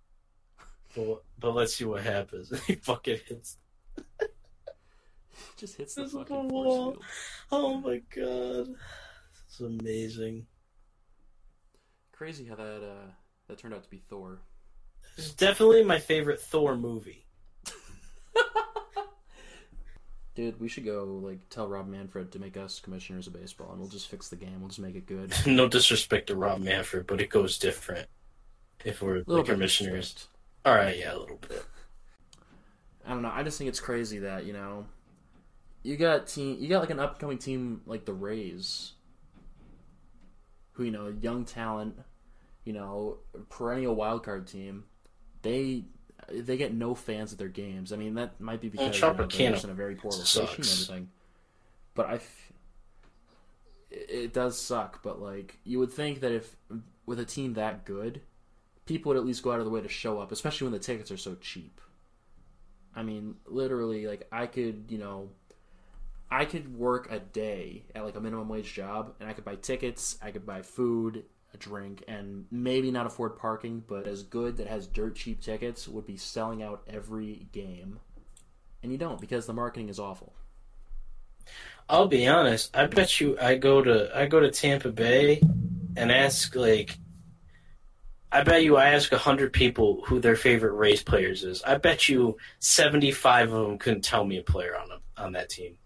Speaker 3: But, but let's see what happens. [LAUGHS] he fucking hits.
Speaker 4: Just hits the fucking
Speaker 3: wall. Oh my god, it's amazing.
Speaker 4: Crazy how that uh, that turned out to be Thor.
Speaker 3: It's definitely my favorite Thor movie. [LAUGHS]
Speaker 4: Dude, we should go like tell Rob Manfred to make us commissioners of baseball, and we'll just fix the game. We'll just make it good. [LAUGHS]
Speaker 3: no disrespect to Rob Manfred, but it goes different if we're the
Speaker 4: Little bit of
Speaker 3: commissioners. All right, yeah, a little bit.
Speaker 4: I don't know. I just think it's crazy that you know, you got team, you got like an upcoming team like the Rays, who you know, young talent, you know, perennial wild card team. They they get no fans at their games. I mean, that might be because you know, they're
Speaker 3: Tropicana
Speaker 4: just in a very poor location and everything. But I, f- it does suck. But like, you would think that if with a team that good, people would at least go out of the way to show up, especially when the tickets are so cheap. I mean, literally, like I could, you know, I could work a day at like a minimum wage job, and I could buy tickets, I could buy food, a drink, and maybe not afford parking, but as good that has dirt cheap tickets would be selling out every game, and you don't because the marketing is awful.
Speaker 3: I'll be honest. I bet you I go to I go to Tampa Bay and ask like I bet you I ask hundred people who their favorite Rays players is. I bet you seventy five of them couldn't tell me a player on a, on that team.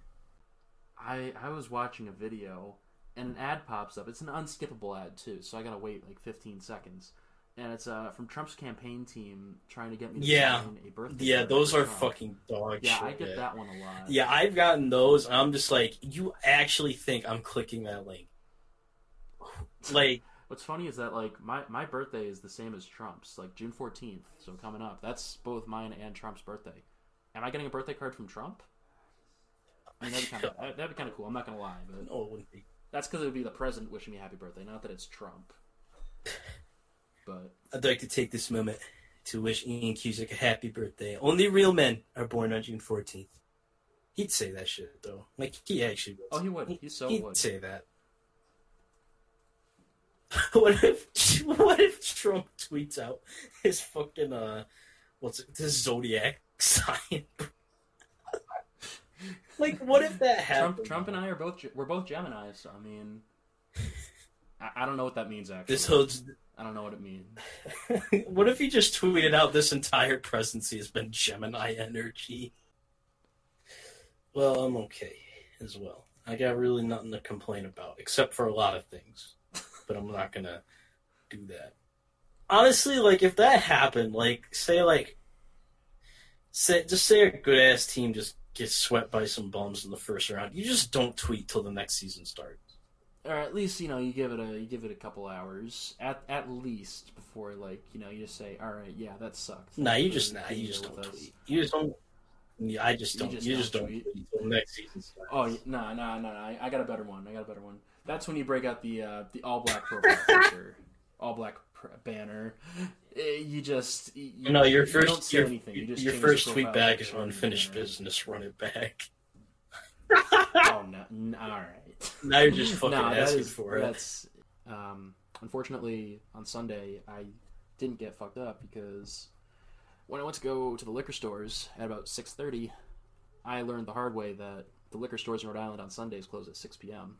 Speaker 4: I I was watching a video and an ad pops up. It's an unskippable ad too, so I gotta wait like 15 seconds. And it's uh from Trump's campaign team trying to get me to
Speaker 3: Yeah.
Speaker 4: sign a birthday.
Speaker 3: Yeah, those are
Speaker 4: Trump.
Speaker 3: fucking dog
Speaker 4: Yeah,
Speaker 3: shit.
Speaker 4: I get that one a lot.
Speaker 3: Yeah, I've gotten those. And I'm just like, you actually think I'm clicking that link? [LAUGHS] Like,
Speaker 4: What's funny is that like my my birthday is the same as Trump's, like June 14th. So coming up, that's both mine and Trump's birthday. Am I getting a birthday card from Trump? I mean, that'd be kind of that'd be kind of cool. I'm not gonna lie, but
Speaker 3: no, it wouldn't be.
Speaker 4: that's because it would be the president wishing me happy birthday, not that it's Trump. [LAUGHS] But
Speaker 3: I'd like to take this moment to wish Ian Cusick a happy birthday. Only real men are born on June 14th. He'd say that shit though. Like he actually would.
Speaker 4: oh, he would. He so
Speaker 3: He'd
Speaker 4: would.
Speaker 3: say that. [LAUGHS] what if [LAUGHS] what if Trump tweets out his fucking uh what's it this zodiac [LAUGHS] sign? like what if that happened?
Speaker 4: Trump, Trump and I are both we're both Gemini, so I mean, I, I don't know what that means actually.
Speaker 3: this holds
Speaker 4: I don't know what it means.
Speaker 3: what if he just tweeted out this entire presidency has been Gemini energy? Well, I'm okay as well. I got really nothing to complain about, except for a lot of things. But I'm not gonna do that. Honestly, like if that happened, like say like say just say a good ass team just gets swept by some bums in the first round, you just don't tweet till the next season starts.
Speaker 4: Or at least you know you give it a you give it a couple hours at at least before like you know you just say all right yeah that sucked.
Speaker 3: Nah, you just nah, you just don't
Speaker 4: us."
Speaker 3: tweet. You just don't. Yeah, I just don't. You just
Speaker 4: don't
Speaker 3: don't
Speaker 4: tweet?
Speaker 3: till next season starts.
Speaker 4: Oh no no no! I got a better one. I got a better one. That's when you break out the uh, the all black profile [LAUGHS] picture, all black pr- banner. Eh, You just you,
Speaker 3: You know, your
Speaker 4: you don't
Speaker 3: first your,
Speaker 4: anything. You just
Speaker 3: your
Speaker 4: change the
Speaker 3: first tweet back is
Speaker 4: picture and
Speaker 3: unfinished business. Run it back. [LAUGHS]
Speaker 4: Oh no! n- all right.
Speaker 3: Now you're just [LAUGHS] fucking
Speaker 4: Nah,
Speaker 3: asking
Speaker 4: is-
Speaker 3: for it.
Speaker 4: That's um, unfortunately on Sunday I didn't get fucked up because when I went to go to the liquor stores at about six thirty, I learned the hard way that the liquor stores in Rhode Island on Sundays close at six p.m.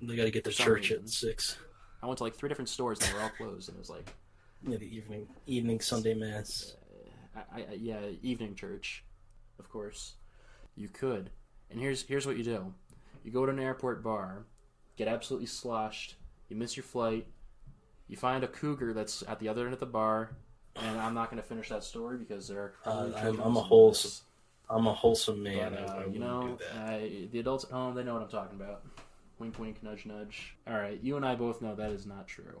Speaker 3: They got to get to church
Speaker 4: reason.
Speaker 3: at six.
Speaker 4: I went to like three different stores and they were all closed, and it was like,
Speaker 3: Yeah, the evening evening Sunday mass.
Speaker 4: I, I, yeah, evening church, of course. You could, and here's here's what you do: you go to an airport bar, get absolutely sloshed, you miss your flight, you find a cougar that's at the other end of the bar, and I'm not going to finish that story because there are.
Speaker 3: Uh, I'm- I'm a wholesome. I'm a wholesome man.
Speaker 4: But, uh,
Speaker 3: I
Speaker 4: you know,
Speaker 3: do that.
Speaker 4: uh, the adults at home, they know what I'm talking about. Wink, wink, nudge, nudge. All right, you and I both know that is not true.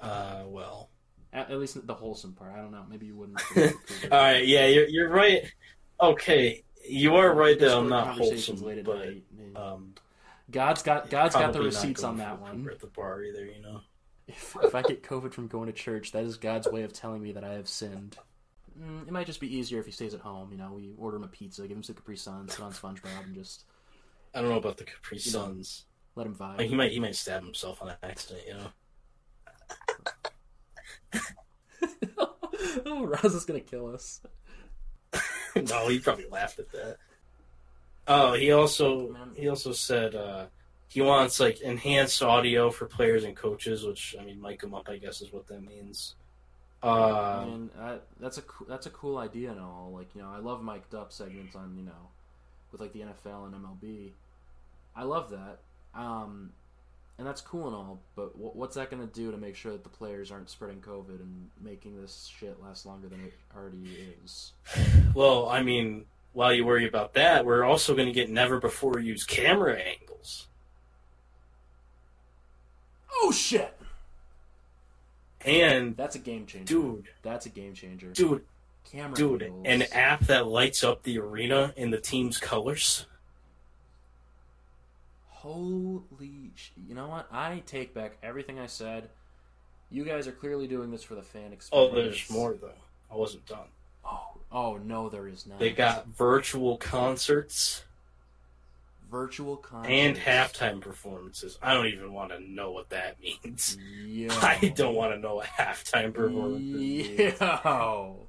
Speaker 3: Uh, well.
Speaker 4: At, at least the wholesome part. I don't know. Maybe you wouldn't. [LAUGHS]
Speaker 3: All right. Yeah, you're you're right. Okay, you are right that I'm not wholesome,
Speaker 4: late at
Speaker 3: but
Speaker 4: night.
Speaker 3: um,
Speaker 4: God's got God's got the receipts on that one.
Speaker 3: at the bar either. You know.
Speaker 4: If, if I get COVID from going to church, that is God's way of telling me that I have sinned. Mm, it might just be easier if he stays at home. You know, we order him a pizza, give him some Capri Suns, put on SpongeBob, and just
Speaker 3: I don't know about the Capri Suns.
Speaker 4: Let him
Speaker 3: I mean,
Speaker 4: vibe.
Speaker 3: he might he might stab himself on accident. You know. [LAUGHS]
Speaker 4: oh, Roz is gonna kill us. [LAUGHS]
Speaker 3: no, he probably laughed at that. Oh, he also he also said uh, he wants like enhanced audio for players and coaches, which I mean, mic 'em up, I guess, is what that means. Uh,
Speaker 4: and I, that's a that's a cool idea and all. Like you know, I love mic'd up segments on you know, with like the NFL and MLB. I love that, um, and that's cool and all. But wh- what's that going to do to make sure that the players aren't spreading COVID and making this shit last longer than it already is?
Speaker 3: well, I mean, while you worry about that, we're also going to get never before used camera angles.
Speaker 4: Oh shit!
Speaker 3: And
Speaker 4: That's a game changer,
Speaker 3: dude,
Speaker 4: That's a game changer,
Speaker 3: dude,
Speaker 4: Camera
Speaker 3: dude,
Speaker 4: angles.
Speaker 3: an app that lights up the arena in the team's colors.
Speaker 4: Holy, sh- you know what? I take back everything I said. You guys are clearly doing this for the fan oh, experience.
Speaker 3: Oh, there's more though. I wasn't done.
Speaker 4: Oh, oh no, there is not.
Speaker 3: They got virtual concerts
Speaker 4: virtual concerts
Speaker 3: and halftime performances. I don't even want to know what that [LAUGHS] means.
Speaker 4: Yo.
Speaker 3: I don't want to know what halftime performance.
Speaker 4: Yo.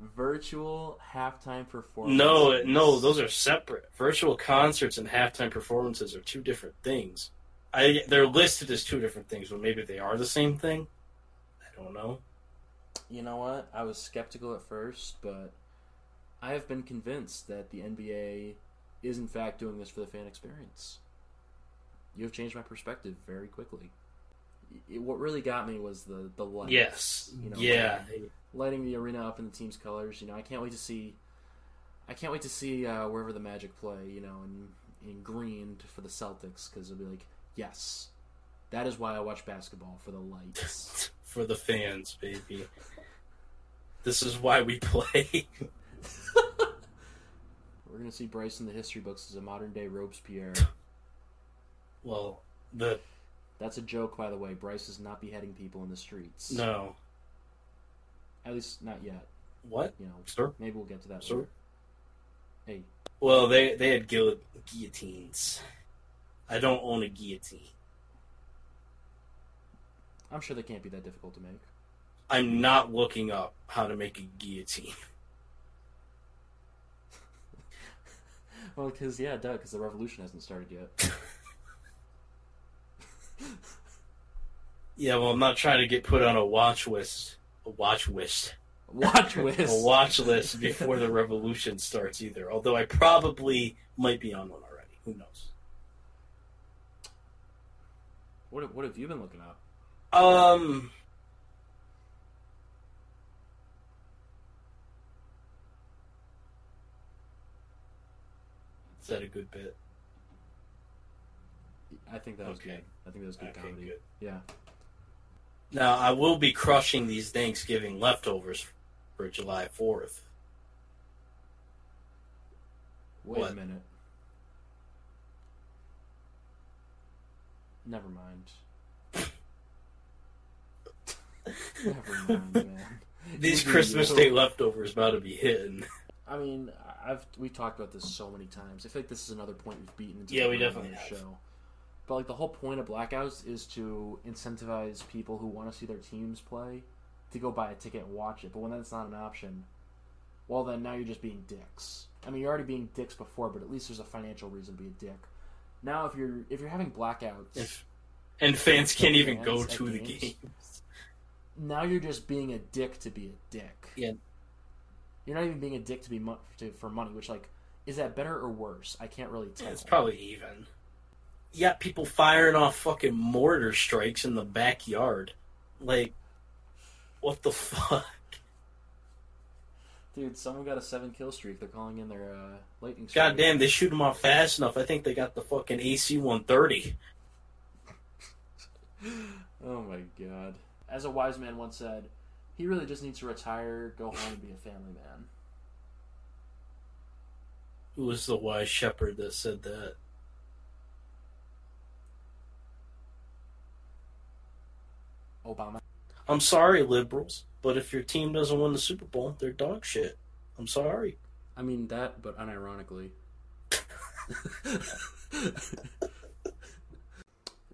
Speaker 4: Virtual halftime performances.
Speaker 3: No, no, those are separate. Virtual concerts and halftime performances are two different things. I they're listed as two different things, but maybe they are the same thing. I don't know.
Speaker 4: You know what? I was skeptical at first, but I have been convinced that the NBA is in fact doing this for the fan experience. You have changed my perspective very quickly. It, what really got me was the the lights.
Speaker 3: Yes.
Speaker 4: You know,
Speaker 3: yeah.
Speaker 4: lighting the arena up in the team's colors. You know, I can't wait to see. I can't wait to see uh, wherever the Magic play. You know, in in green for the Celtics because it'll be like, yes, that is why I watch basketball for the lights. [LAUGHS]
Speaker 3: For the fans, baby. This is why we play. [LAUGHS]
Speaker 4: We're gonna see Bryce in the history books as a modern day Robespierre.
Speaker 3: well, the
Speaker 4: That's a joke, by the way. Bryce is not beheading people in the streets.
Speaker 3: no.
Speaker 4: At least not yet.
Speaker 3: What?
Speaker 4: You know,
Speaker 3: Sir?
Speaker 4: maybe we'll get to that
Speaker 3: Sir?
Speaker 4: later. Hey,
Speaker 3: Well, they they had guil- guillotines. I don't own a guillotine.
Speaker 4: I'm sure they can't be that difficult to make.
Speaker 3: I'm not looking up how to make a guillotine. [LAUGHS]
Speaker 4: Well, because yeah, duh, because the revolution hasn't started yet. [LAUGHS]
Speaker 3: Yeah, well, I'm not trying to get put on a watch list. A watch list.
Speaker 4: Watch [LAUGHS] list.
Speaker 3: A watch list before the revolution starts either. Although I probably might be on one already. Who knows?
Speaker 4: What have- what have you been looking up?
Speaker 3: Um. Is that a good bit?
Speaker 4: I think that was
Speaker 3: Okay.
Speaker 4: good. I think that was good
Speaker 3: Okay,
Speaker 4: comedy.
Speaker 3: good.
Speaker 4: Yeah.
Speaker 3: Now I will be crushing these Thanksgiving leftovers for July Fourth.
Speaker 4: Wait
Speaker 3: What?
Speaker 4: a minute. Never mind. Never [LAUGHS] mind, man.
Speaker 3: These Christmas. Day leftovers about to be hitting.
Speaker 4: I mean, I've we've talked about this so many times. I feel like this is another point we've beaten into
Speaker 3: Yeah, we definitely
Speaker 4: show. But like the whole point of blackouts is to incentivize people who want to see their teams play to go buy a ticket and watch it. But when that's not an option, well then now you're just being dicks. I mean, you're already being dicks before, but at least there's a financial reason to be a dick. Now, if you're if you're having blackouts,
Speaker 3: If- And fans can't even
Speaker 4: Fans
Speaker 3: go to the
Speaker 4: games?
Speaker 3: game.
Speaker 4: now you're just being a dick to be a dick.
Speaker 3: Yeah.
Speaker 4: You're not even being a dick to be mo- to, for money, which like is that better or worse? I can't really tell.
Speaker 3: It's probably even. You got people firing off fucking mortar strikes in the backyard. Like, what the [LAUGHS] fuck?
Speaker 4: Dude, someone got a seven kill streak. They're calling in their uh, lightning strike.
Speaker 3: God damn, they shoot them off fast enough. I think they got the fucking AC 130. [LAUGHS]
Speaker 4: Oh my god. As a wise man once said, he really just needs to retire, go home, and be a family man.
Speaker 3: Who was the wise shepherd that said that?
Speaker 4: Obama.
Speaker 3: I'm sorry, liberals, but if your team doesn't win the Super Bowl, they're dog shit. I'm sorry.
Speaker 4: I mean that, but unironically.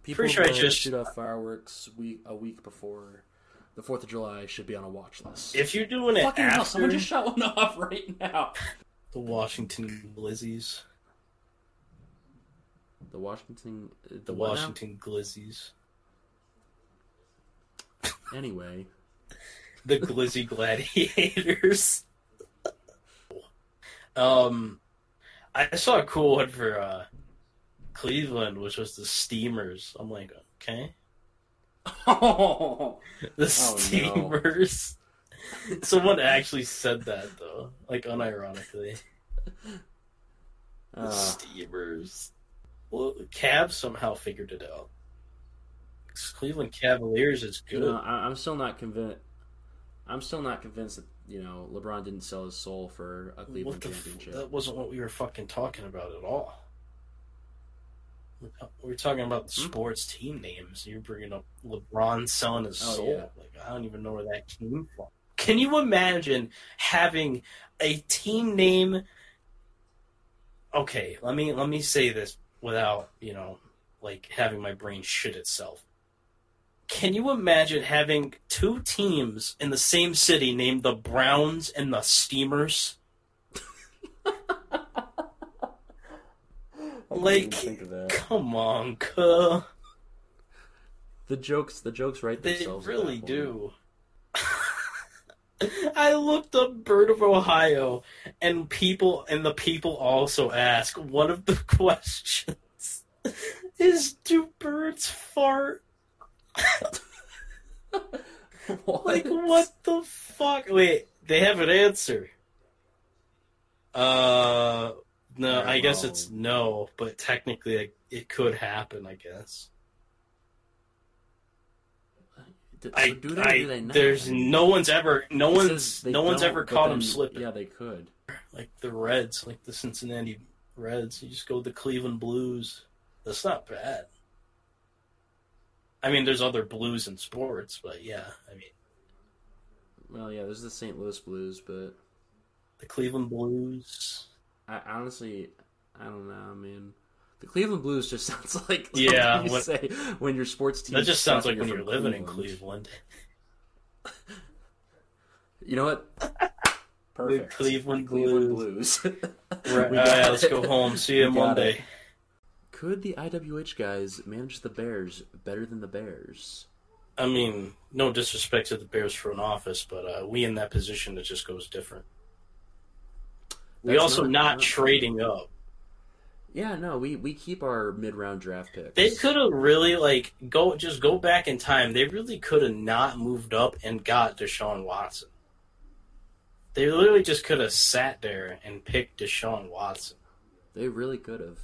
Speaker 4: People [LAUGHS]
Speaker 3: Pretty sure I just-
Speaker 4: shoot off fireworks week a week before the Fourth of July should be on a watch list.
Speaker 3: If you're doing it
Speaker 4: Fucking hell! Someone just shot one [LAUGHS] off right now.
Speaker 3: the Washington Glizzies,
Speaker 4: The Washington. uh,
Speaker 3: the
Speaker 4: now?
Speaker 3: Washington Glizzies,
Speaker 4: Anyway,
Speaker 3: the Glizzy Gladiators. um, I saw a cool one for uh, Cleveland, which was the Steamers. I'm like, okay, [LAUGHS]
Speaker 4: oh
Speaker 3: the
Speaker 4: no.
Speaker 3: Steamers. Someone actually said that though, like unironically. The
Speaker 4: Uh,
Speaker 3: Steamers. Well, Cavs somehow figured it out. Cleveland Cavaliers is
Speaker 4: you
Speaker 3: good.
Speaker 4: know, I, I'm still not convinced. I'm still not convinced that you know LeBron didn't sell his soul for a Cleveland
Speaker 3: the f-
Speaker 4: championship.
Speaker 3: that wasn't what we were fucking talking about at all. We were talking about the
Speaker 4: Hmm?
Speaker 3: sports team names. You're bringing up LeBron selling his
Speaker 4: Oh,
Speaker 3: soul.
Speaker 4: yeah.
Speaker 3: Like I don't even know where that came from. Can you imagine having a team name? Okay, let me let me say this without you know, like having my brain shit itself. Can you imagine having two teams in the same city named the Browns and the Steamers? [LAUGHS] like,
Speaker 4: think of that.
Speaker 3: come on, cuh.
Speaker 4: The jokes, the jokes write
Speaker 3: They
Speaker 4: themselves. at
Speaker 3: really do. [LAUGHS] I looked up bird of Ohio, and people and the people also ask one of the [LAUGHS] questions is do birds fart? [LAUGHS] Like what the fuck? Wait, they have an answer. Uh, no, I guess it's no, but technically it, it could happen. I guess. I,
Speaker 4: so do they
Speaker 3: I
Speaker 4: do they not?
Speaker 3: there's no one's ever no
Speaker 4: It
Speaker 3: one's no one's ever caught him slipping.
Speaker 4: Yeah, they could.
Speaker 3: Like the Reds, like the Cincinnati Reds. You just go with the Cleveland Blues. That's not bad. I mean, there's other blues in sports, but yeah, I mean,
Speaker 4: Well, yeah, there's the St. Louis Blues, but
Speaker 3: the Cleveland Blues.
Speaker 4: I honestly, I don't know. I mean, the Cleveland Blues just [LAUGHS] sounds like
Speaker 3: Yeah,
Speaker 4: you
Speaker 3: what-
Speaker 4: say when your sports team.
Speaker 3: That just sounds like when you're living in
Speaker 4: Cleveland.
Speaker 3: Cleveland. [LAUGHS]
Speaker 4: You know what? [LAUGHS] Perfect.
Speaker 3: The Cleveland
Speaker 4: Blues.
Speaker 3: Right,
Speaker 4: We
Speaker 3: all right, let's go home. See you Monday.
Speaker 4: it. Could the IWH guys manage the Bears better than the Bears?
Speaker 3: I mean, no disrespect to the Bears front office, but uh, we in that position, it just goes different. We
Speaker 4: That's
Speaker 3: also
Speaker 4: not-
Speaker 3: not,
Speaker 4: not-
Speaker 3: trading up.
Speaker 4: Yeah, no, we, we keep our mid round draft picks.
Speaker 3: They could have really like go just go back in time. They really could have not moved up and got Deshaun Watson. They literally just could have sat there and picked Deshaun Watson.
Speaker 4: They really could have.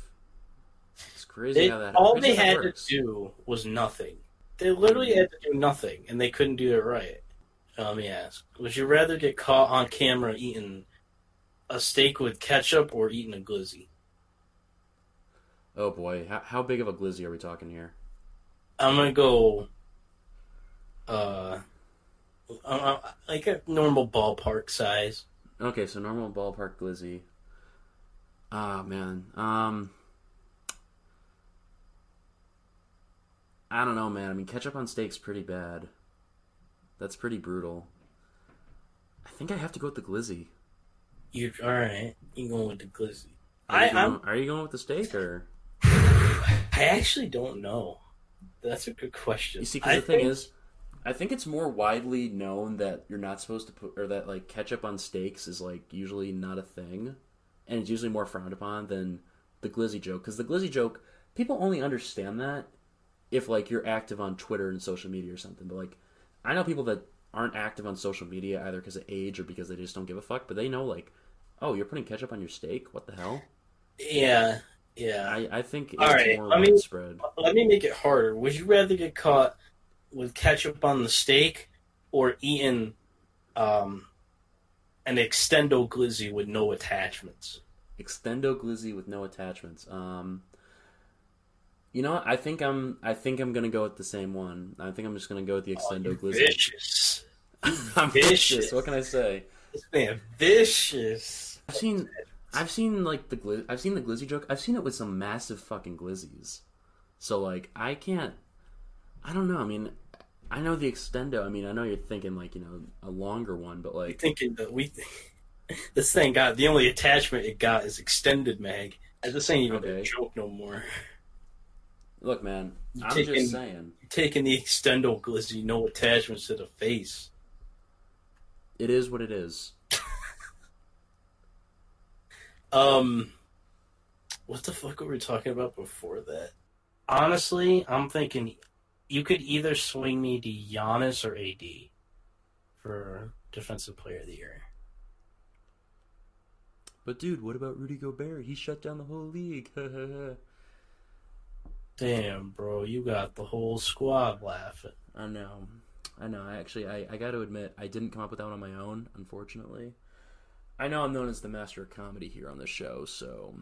Speaker 4: It's crazy
Speaker 3: They,
Speaker 4: how that.
Speaker 3: all they
Speaker 4: how that
Speaker 3: had to do was nothing. They literally had to do nothing, and they couldn't do it right. Uh, Let me ask: Would you rather get caught on camera eating a steak with ketchup or eating a glizzy?
Speaker 4: Oh boy, how, how big of a glizzy are we talking here?
Speaker 3: I'm gonna go, uh, uh, like a normal ballpark size.
Speaker 4: Okay, so normal ballpark glizzy. Ah man, um, I don't know, man. I mean, ketchup on steak's pretty bad. That's pretty brutal. I think I have to go with the glizzy.
Speaker 3: You all right? You going with the glizzy?
Speaker 4: Are
Speaker 3: I
Speaker 4: you going,
Speaker 3: I'm,
Speaker 4: are you going with the steak or? [SIGHS]
Speaker 3: I actually don't know. That's a good question.
Speaker 4: You see, because
Speaker 3: I
Speaker 4: the thing
Speaker 3: think-
Speaker 4: is, I think it's more widely known that you're not supposed to put, or that like ketchup on steaks is like usually not a thing, and it's usually more frowned upon than the glizzy joke. Because the glizzy joke, people only understand that if like you're active on Twitter and social media or something. But like, I know people that aren't active on social media either because of age or because they just don't give a fuck. But they know like, oh, you're putting ketchup on your steak? What the hell?
Speaker 3: yeah, yeah.
Speaker 4: I I think it's
Speaker 3: All right,
Speaker 4: more
Speaker 3: let me-. Let me make it harder. Would you rather get caught with ketchup on the steak or eating um, an extendo glizzy with no attachments?
Speaker 4: extendo glizzy with no attachments. Um, you know, what? I think I'm. I think I'm gonna go with the same one. I think I'm just gonna go with the oh, extendo glizzy.
Speaker 3: Vicious. [LAUGHS]
Speaker 4: I'm
Speaker 3: vicious.
Speaker 4: vicious. What can I say?
Speaker 3: This man vicious.
Speaker 4: I've seen. I've seen like the gli- I've seen the glizzy joke. I've seen it with some massive fucking glizzies. So like I can't. I don't know. I mean, I know the extendo. I mean, I know you're thinking like you know a longer one, but like
Speaker 3: Thinking that we, [LAUGHS] this thing got the only attachment it got is extended mag. This ain't even
Speaker 4: Okay.
Speaker 3: a joke no more.
Speaker 4: Look, man.
Speaker 3: You
Speaker 4: I'm
Speaker 3: taking-
Speaker 4: just saying.
Speaker 3: Taking the extendo glizzy, no attachments to the face.
Speaker 4: It is what it is. [LAUGHS]
Speaker 3: Um, what the fuck were we talking about before that? Honestly, I'm thinking you could either swing me to Giannis or AD for Defensive Player of the Year.
Speaker 4: But dude, what about Rudy Gobert? He shut down the whole league. [LAUGHS]
Speaker 3: Damn, bro, you got the whole squad laughing.
Speaker 4: I know. I know. I actually, I, I got to admit, I didn't come up with that one on my own, unfortunately. I know I'm known as the master of comedy here on the show, so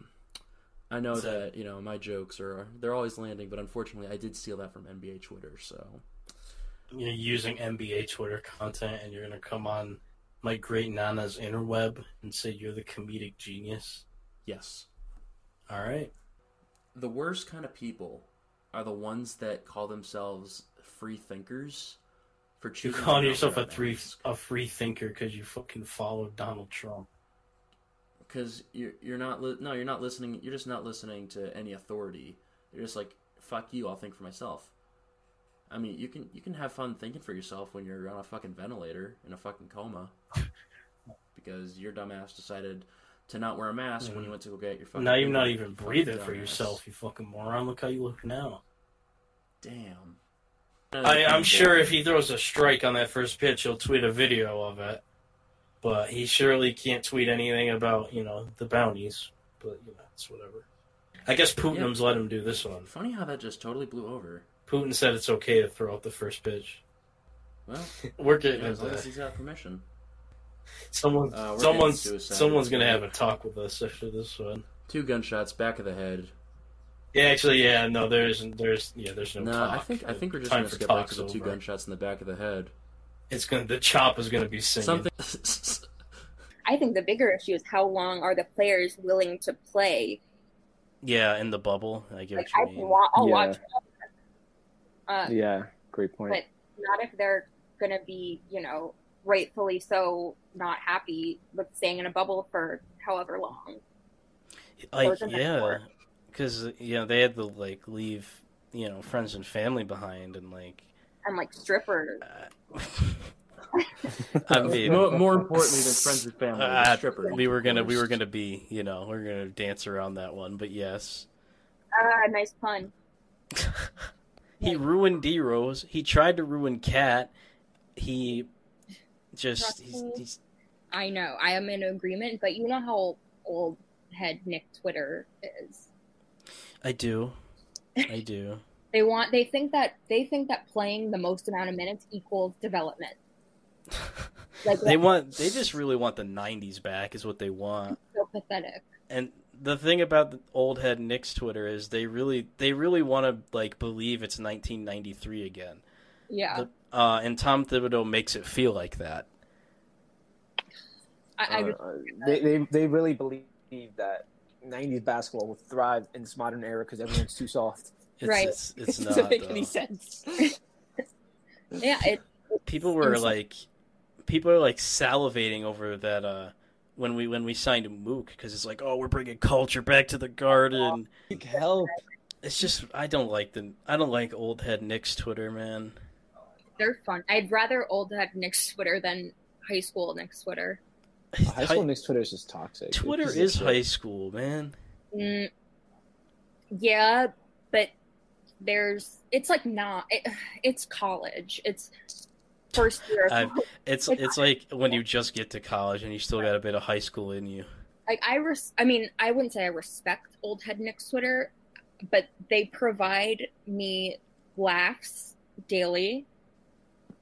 Speaker 4: I know that, you know, my jokes are, they're always landing, but unfortunately, I did steal that from NBA Twitter, so.
Speaker 3: You're using NBA Twitter content, and you're gonna come on my great Nana's interweb and say you're the comedic genius.
Speaker 4: Yes.
Speaker 3: All right.
Speaker 4: The worst kind of people are the ones that call themselves free thinkers for
Speaker 3: You
Speaker 4: choosing
Speaker 3: calling
Speaker 4: to
Speaker 3: yourself a three
Speaker 4: mask.
Speaker 3: a free thinker because you fucking followed Donald Trump.
Speaker 4: because you're you're not li- no you're not listening you're just not listening to any authority you're just like fuck you i'll think for myself I mean, you can you can have fun thinking for yourself when you're on a fucking ventilator in a fucking coma, [LAUGHS] because your dumbass decided to not wear a mask when you mm. went to go get your fucking.
Speaker 3: Now you're not even breathing for yourself, you fucking moron. Look how you look now.
Speaker 4: Damn.
Speaker 3: I, I'm sure if he throws a strike on that first pitch, he'll tweet a video of it. But he surely can't tweet anything about, you know, the bounties. But, you know, it's whatever. I guess Putin's let him do this one.
Speaker 4: Funny how that just totally blew over.
Speaker 3: Putin said it's okay to throw out the first pitch.
Speaker 4: Well, [LAUGHS]
Speaker 3: We're getting
Speaker 4: yeah, as long as he's got permission.
Speaker 3: Someone,
Speaker 4: Uh,
Speaker 3: someone's, someone's gonna have a talk with us after this one.
Speaker 4: Two gunshots, back of the head.
Speaker 3: Yeah, actually, yeah, no, there's, there's, yeah, there's no.
Speaker 4: No,
Speaker 3: talk.
Speaker 4: I think I think we're just
Speaker 3: Time
Speaker 4: gonna
Speaker 3: for
Speaker 4: skip back to the two
Speaker 3: over.
Speaker 4: gunshots in the back of the head.
Speaker 3: It's gonna, the chop is gonna be singing.
Speaker 4: Something.
Speaker 13: I think the bigger issue is how long are the players willing to play?
Speaker 3: Yeah, in the bubble. I get
Speaker 13: Like
Speaker 3: what
Speaker 13: I
Speaker 3: you
Speaker 13: can
Speaker 3: mean.
Speaker 13: wa- I'll
Speaker 9: Yeah.
Speaker 13: watch, uh,
Speaker 9: Yeah, great point.
Speaker 13: but not if they're going to be, you know, rightfully so not happy with staying in a bubble for however long.
Speaker 3: Like, yeah, because you know they had to like leave, you know, friends and family behind, and like,
Speaker 13: And like strippers. [LAUGHS]
Speaker 3: I mean,
Speaker 4: more, more importantly than friends and family, [LAUGHS]
Speaker 3: uh,
Speaker 4: strippers.
Speaker 3: we were gonna, we were gonna be, you know, we are gonna dance around that one, but yes,
Speaker 13: Ah, nice pun. [LAUGHS]
Speaker 3: he ruined D Rose. He tried to ruin KAT. He just, he's, he's
Speaker 13: I know. I am in agreement, but you know how old head Knick Twitter is.
Speaker 3: I do, I [LAUGHS] do.
Speaker 13: They want they think that they think that playing the most amount of minutes equals development. [LAUGHS] Like
Speaker 3: They want, they just really want the '90s back, is what they want.
Speaker 13: so pathetic.
Speaker 3: And the thing about the old head Knicks Twitter is they really they really want to like believe it's 1993 again.
Speaker 13: Yeah.
Speaker 3: The- uh, and Tom Thibodeau makes it feel like that.
Speaker 13: I, I
Speaker 9: Uh, they, they they really believe that '90s basketball will thrive in this modern era because everyone's too soft.
Speaker 3: It's,
Speaker 13: Right.
Speaker 3: It's, it's
Speaker 9: it
Speaker 3: not.
Speaker 9: doesn't make
Speaker 3: though.
Speaker 9: any sense. [LAUGHS]
Speaker 13: yeah, it
Speaker 3: People were
Speaker 13: insane.
Speaker 3: like, people are like salivating over that uh, when we when we signed Mook because it's like, oh, we're bringing culture back to the Garden.
Speaker 9: Help.
Speaker 3: It's just I don't like the I don't like old head Knicks Twitter, man.
Speaker 13: they're fun. I'd rather old head Knicks Twitter than high school Knicks Twitter.
Speaker 9: High school Knicks Twitter is just toxic.
Speaker 3: Twitter
Speaker 9: It's
Speaker 3: is
Speaker 9: just-
Speaker 3: high school, man.
Speaker 13: Mm, yeah, but there's it's like not it, it's college. It's first year. of college.
Speaker 3: it's
Speaker 13: Like,
Speaker 3: it's like when you just get to college and you still got a bit of high school in you.
Speaker 13: like I res- I mean, I wouldn't say I respect old head Knicks Twitter, but they provide me laughs daily.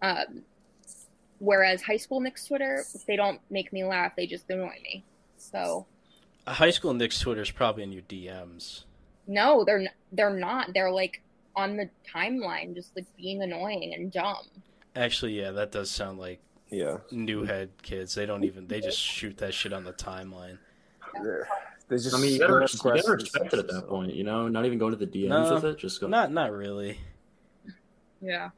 Speaker 13: Um, whereas high school Knicks Twitter, they don't make me laugh; they just annoy me. So
Speaker 3: A high school Knicks Twitter is probably in your DMs.
Speaker 13: no, they're they're not. They're like on the timeline, just like being annoying and dumb.
Speaker 3: Actually, yeah, that does sound like
Speaker 9: Yeah.
Speaker 3: new head kids. They don't even they just shoot that shit on the timeline.
Speaker 9: There's just
Speaker 4: I mean, you gotta, you gotta respect it at that point, you know. Not even go to the DMs
Speaker 3: No,
Speaker 4: with it. Just go.
Speaker 3: Not not really.
Speaker 13: Yeah.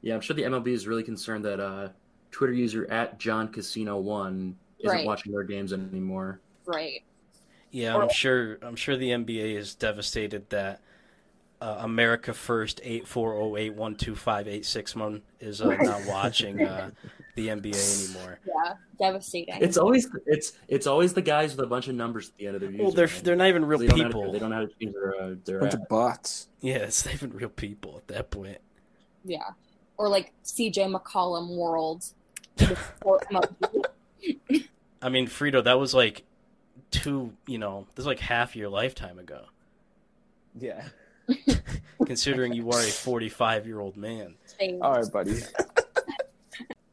Speaker 4: Yeah, I'm sure the MLB is really concerned that uh, Twitter user at John Casino One isn't
Speaker 13: Right.
Speaker 4: watching their games anymore.
Speaker 13: Right.
Speaker 3: Yeah, I'm sure. I'm sure the NBA is devastated that uh, America First eight four zero eight one two five eight six one is uh, not [LAUGHS] watching uh, the NBA anymore.
Speaker 13: Yeah. Devastating.
Speaker 4: It's always it's it's always the guys with a bunch of numbers at the end of their
Speaker 3: Well, they're
Speaker 4: username.
Speaker 3: they're not even real
Speaker 4: They don't to-
Speaker 3: people.
Speaker 4: they don't know how to change their uh, their
Speaker 9: bunch
Speaker 4: app.
Speaker 9: of bots.
Speaker 3: Yeah, it's not even real people at that point.
Speaker 13: Yeah. Or like CJ McCollum World.
Speaker 3: I mean, Frito, that was like two. You know, this is like half your lifetime ago.
Speaker 9: Yeah. [LAUGHS]
Speaker 3: Considering you are a forty-five-year-old man.
Speaker 9: All right, buddy. [LAUGHS]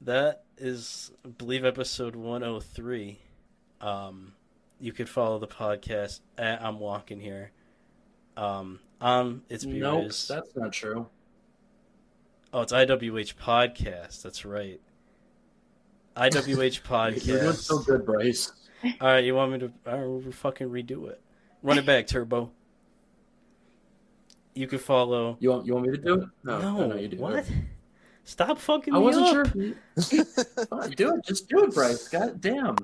Speaker 3: That is, I believe, episode 103. Um, you could follow the podcast at I'm Walking Here. Um, um, it's
Speaker 4: Nope,
Speaker 3: Beers.
Speaker 4: that's not true.
Speaker 3: Oh, it's IWH Podcast. That's right. IWH Podcast. [LAUGHS]
Speaker 4: You're doing so good, Bryce.
Speaker 3: All right, you want me to? All right, we'll fucking redo it. Run it back, Turbo. You can follow.
Speaker 4: You want you want me to do it?
Speaker 3: No,
Speaker 4: no, no, you do.
Speaker 3: what? Stop fucking
Speaker 4: I
Speaker 3: me
Speaker 4: wasn't
Speaker 3: up.
Speaker 4: sure. if [LAUGHS] you- Fine, do it. Just do it, Bryce. God damn.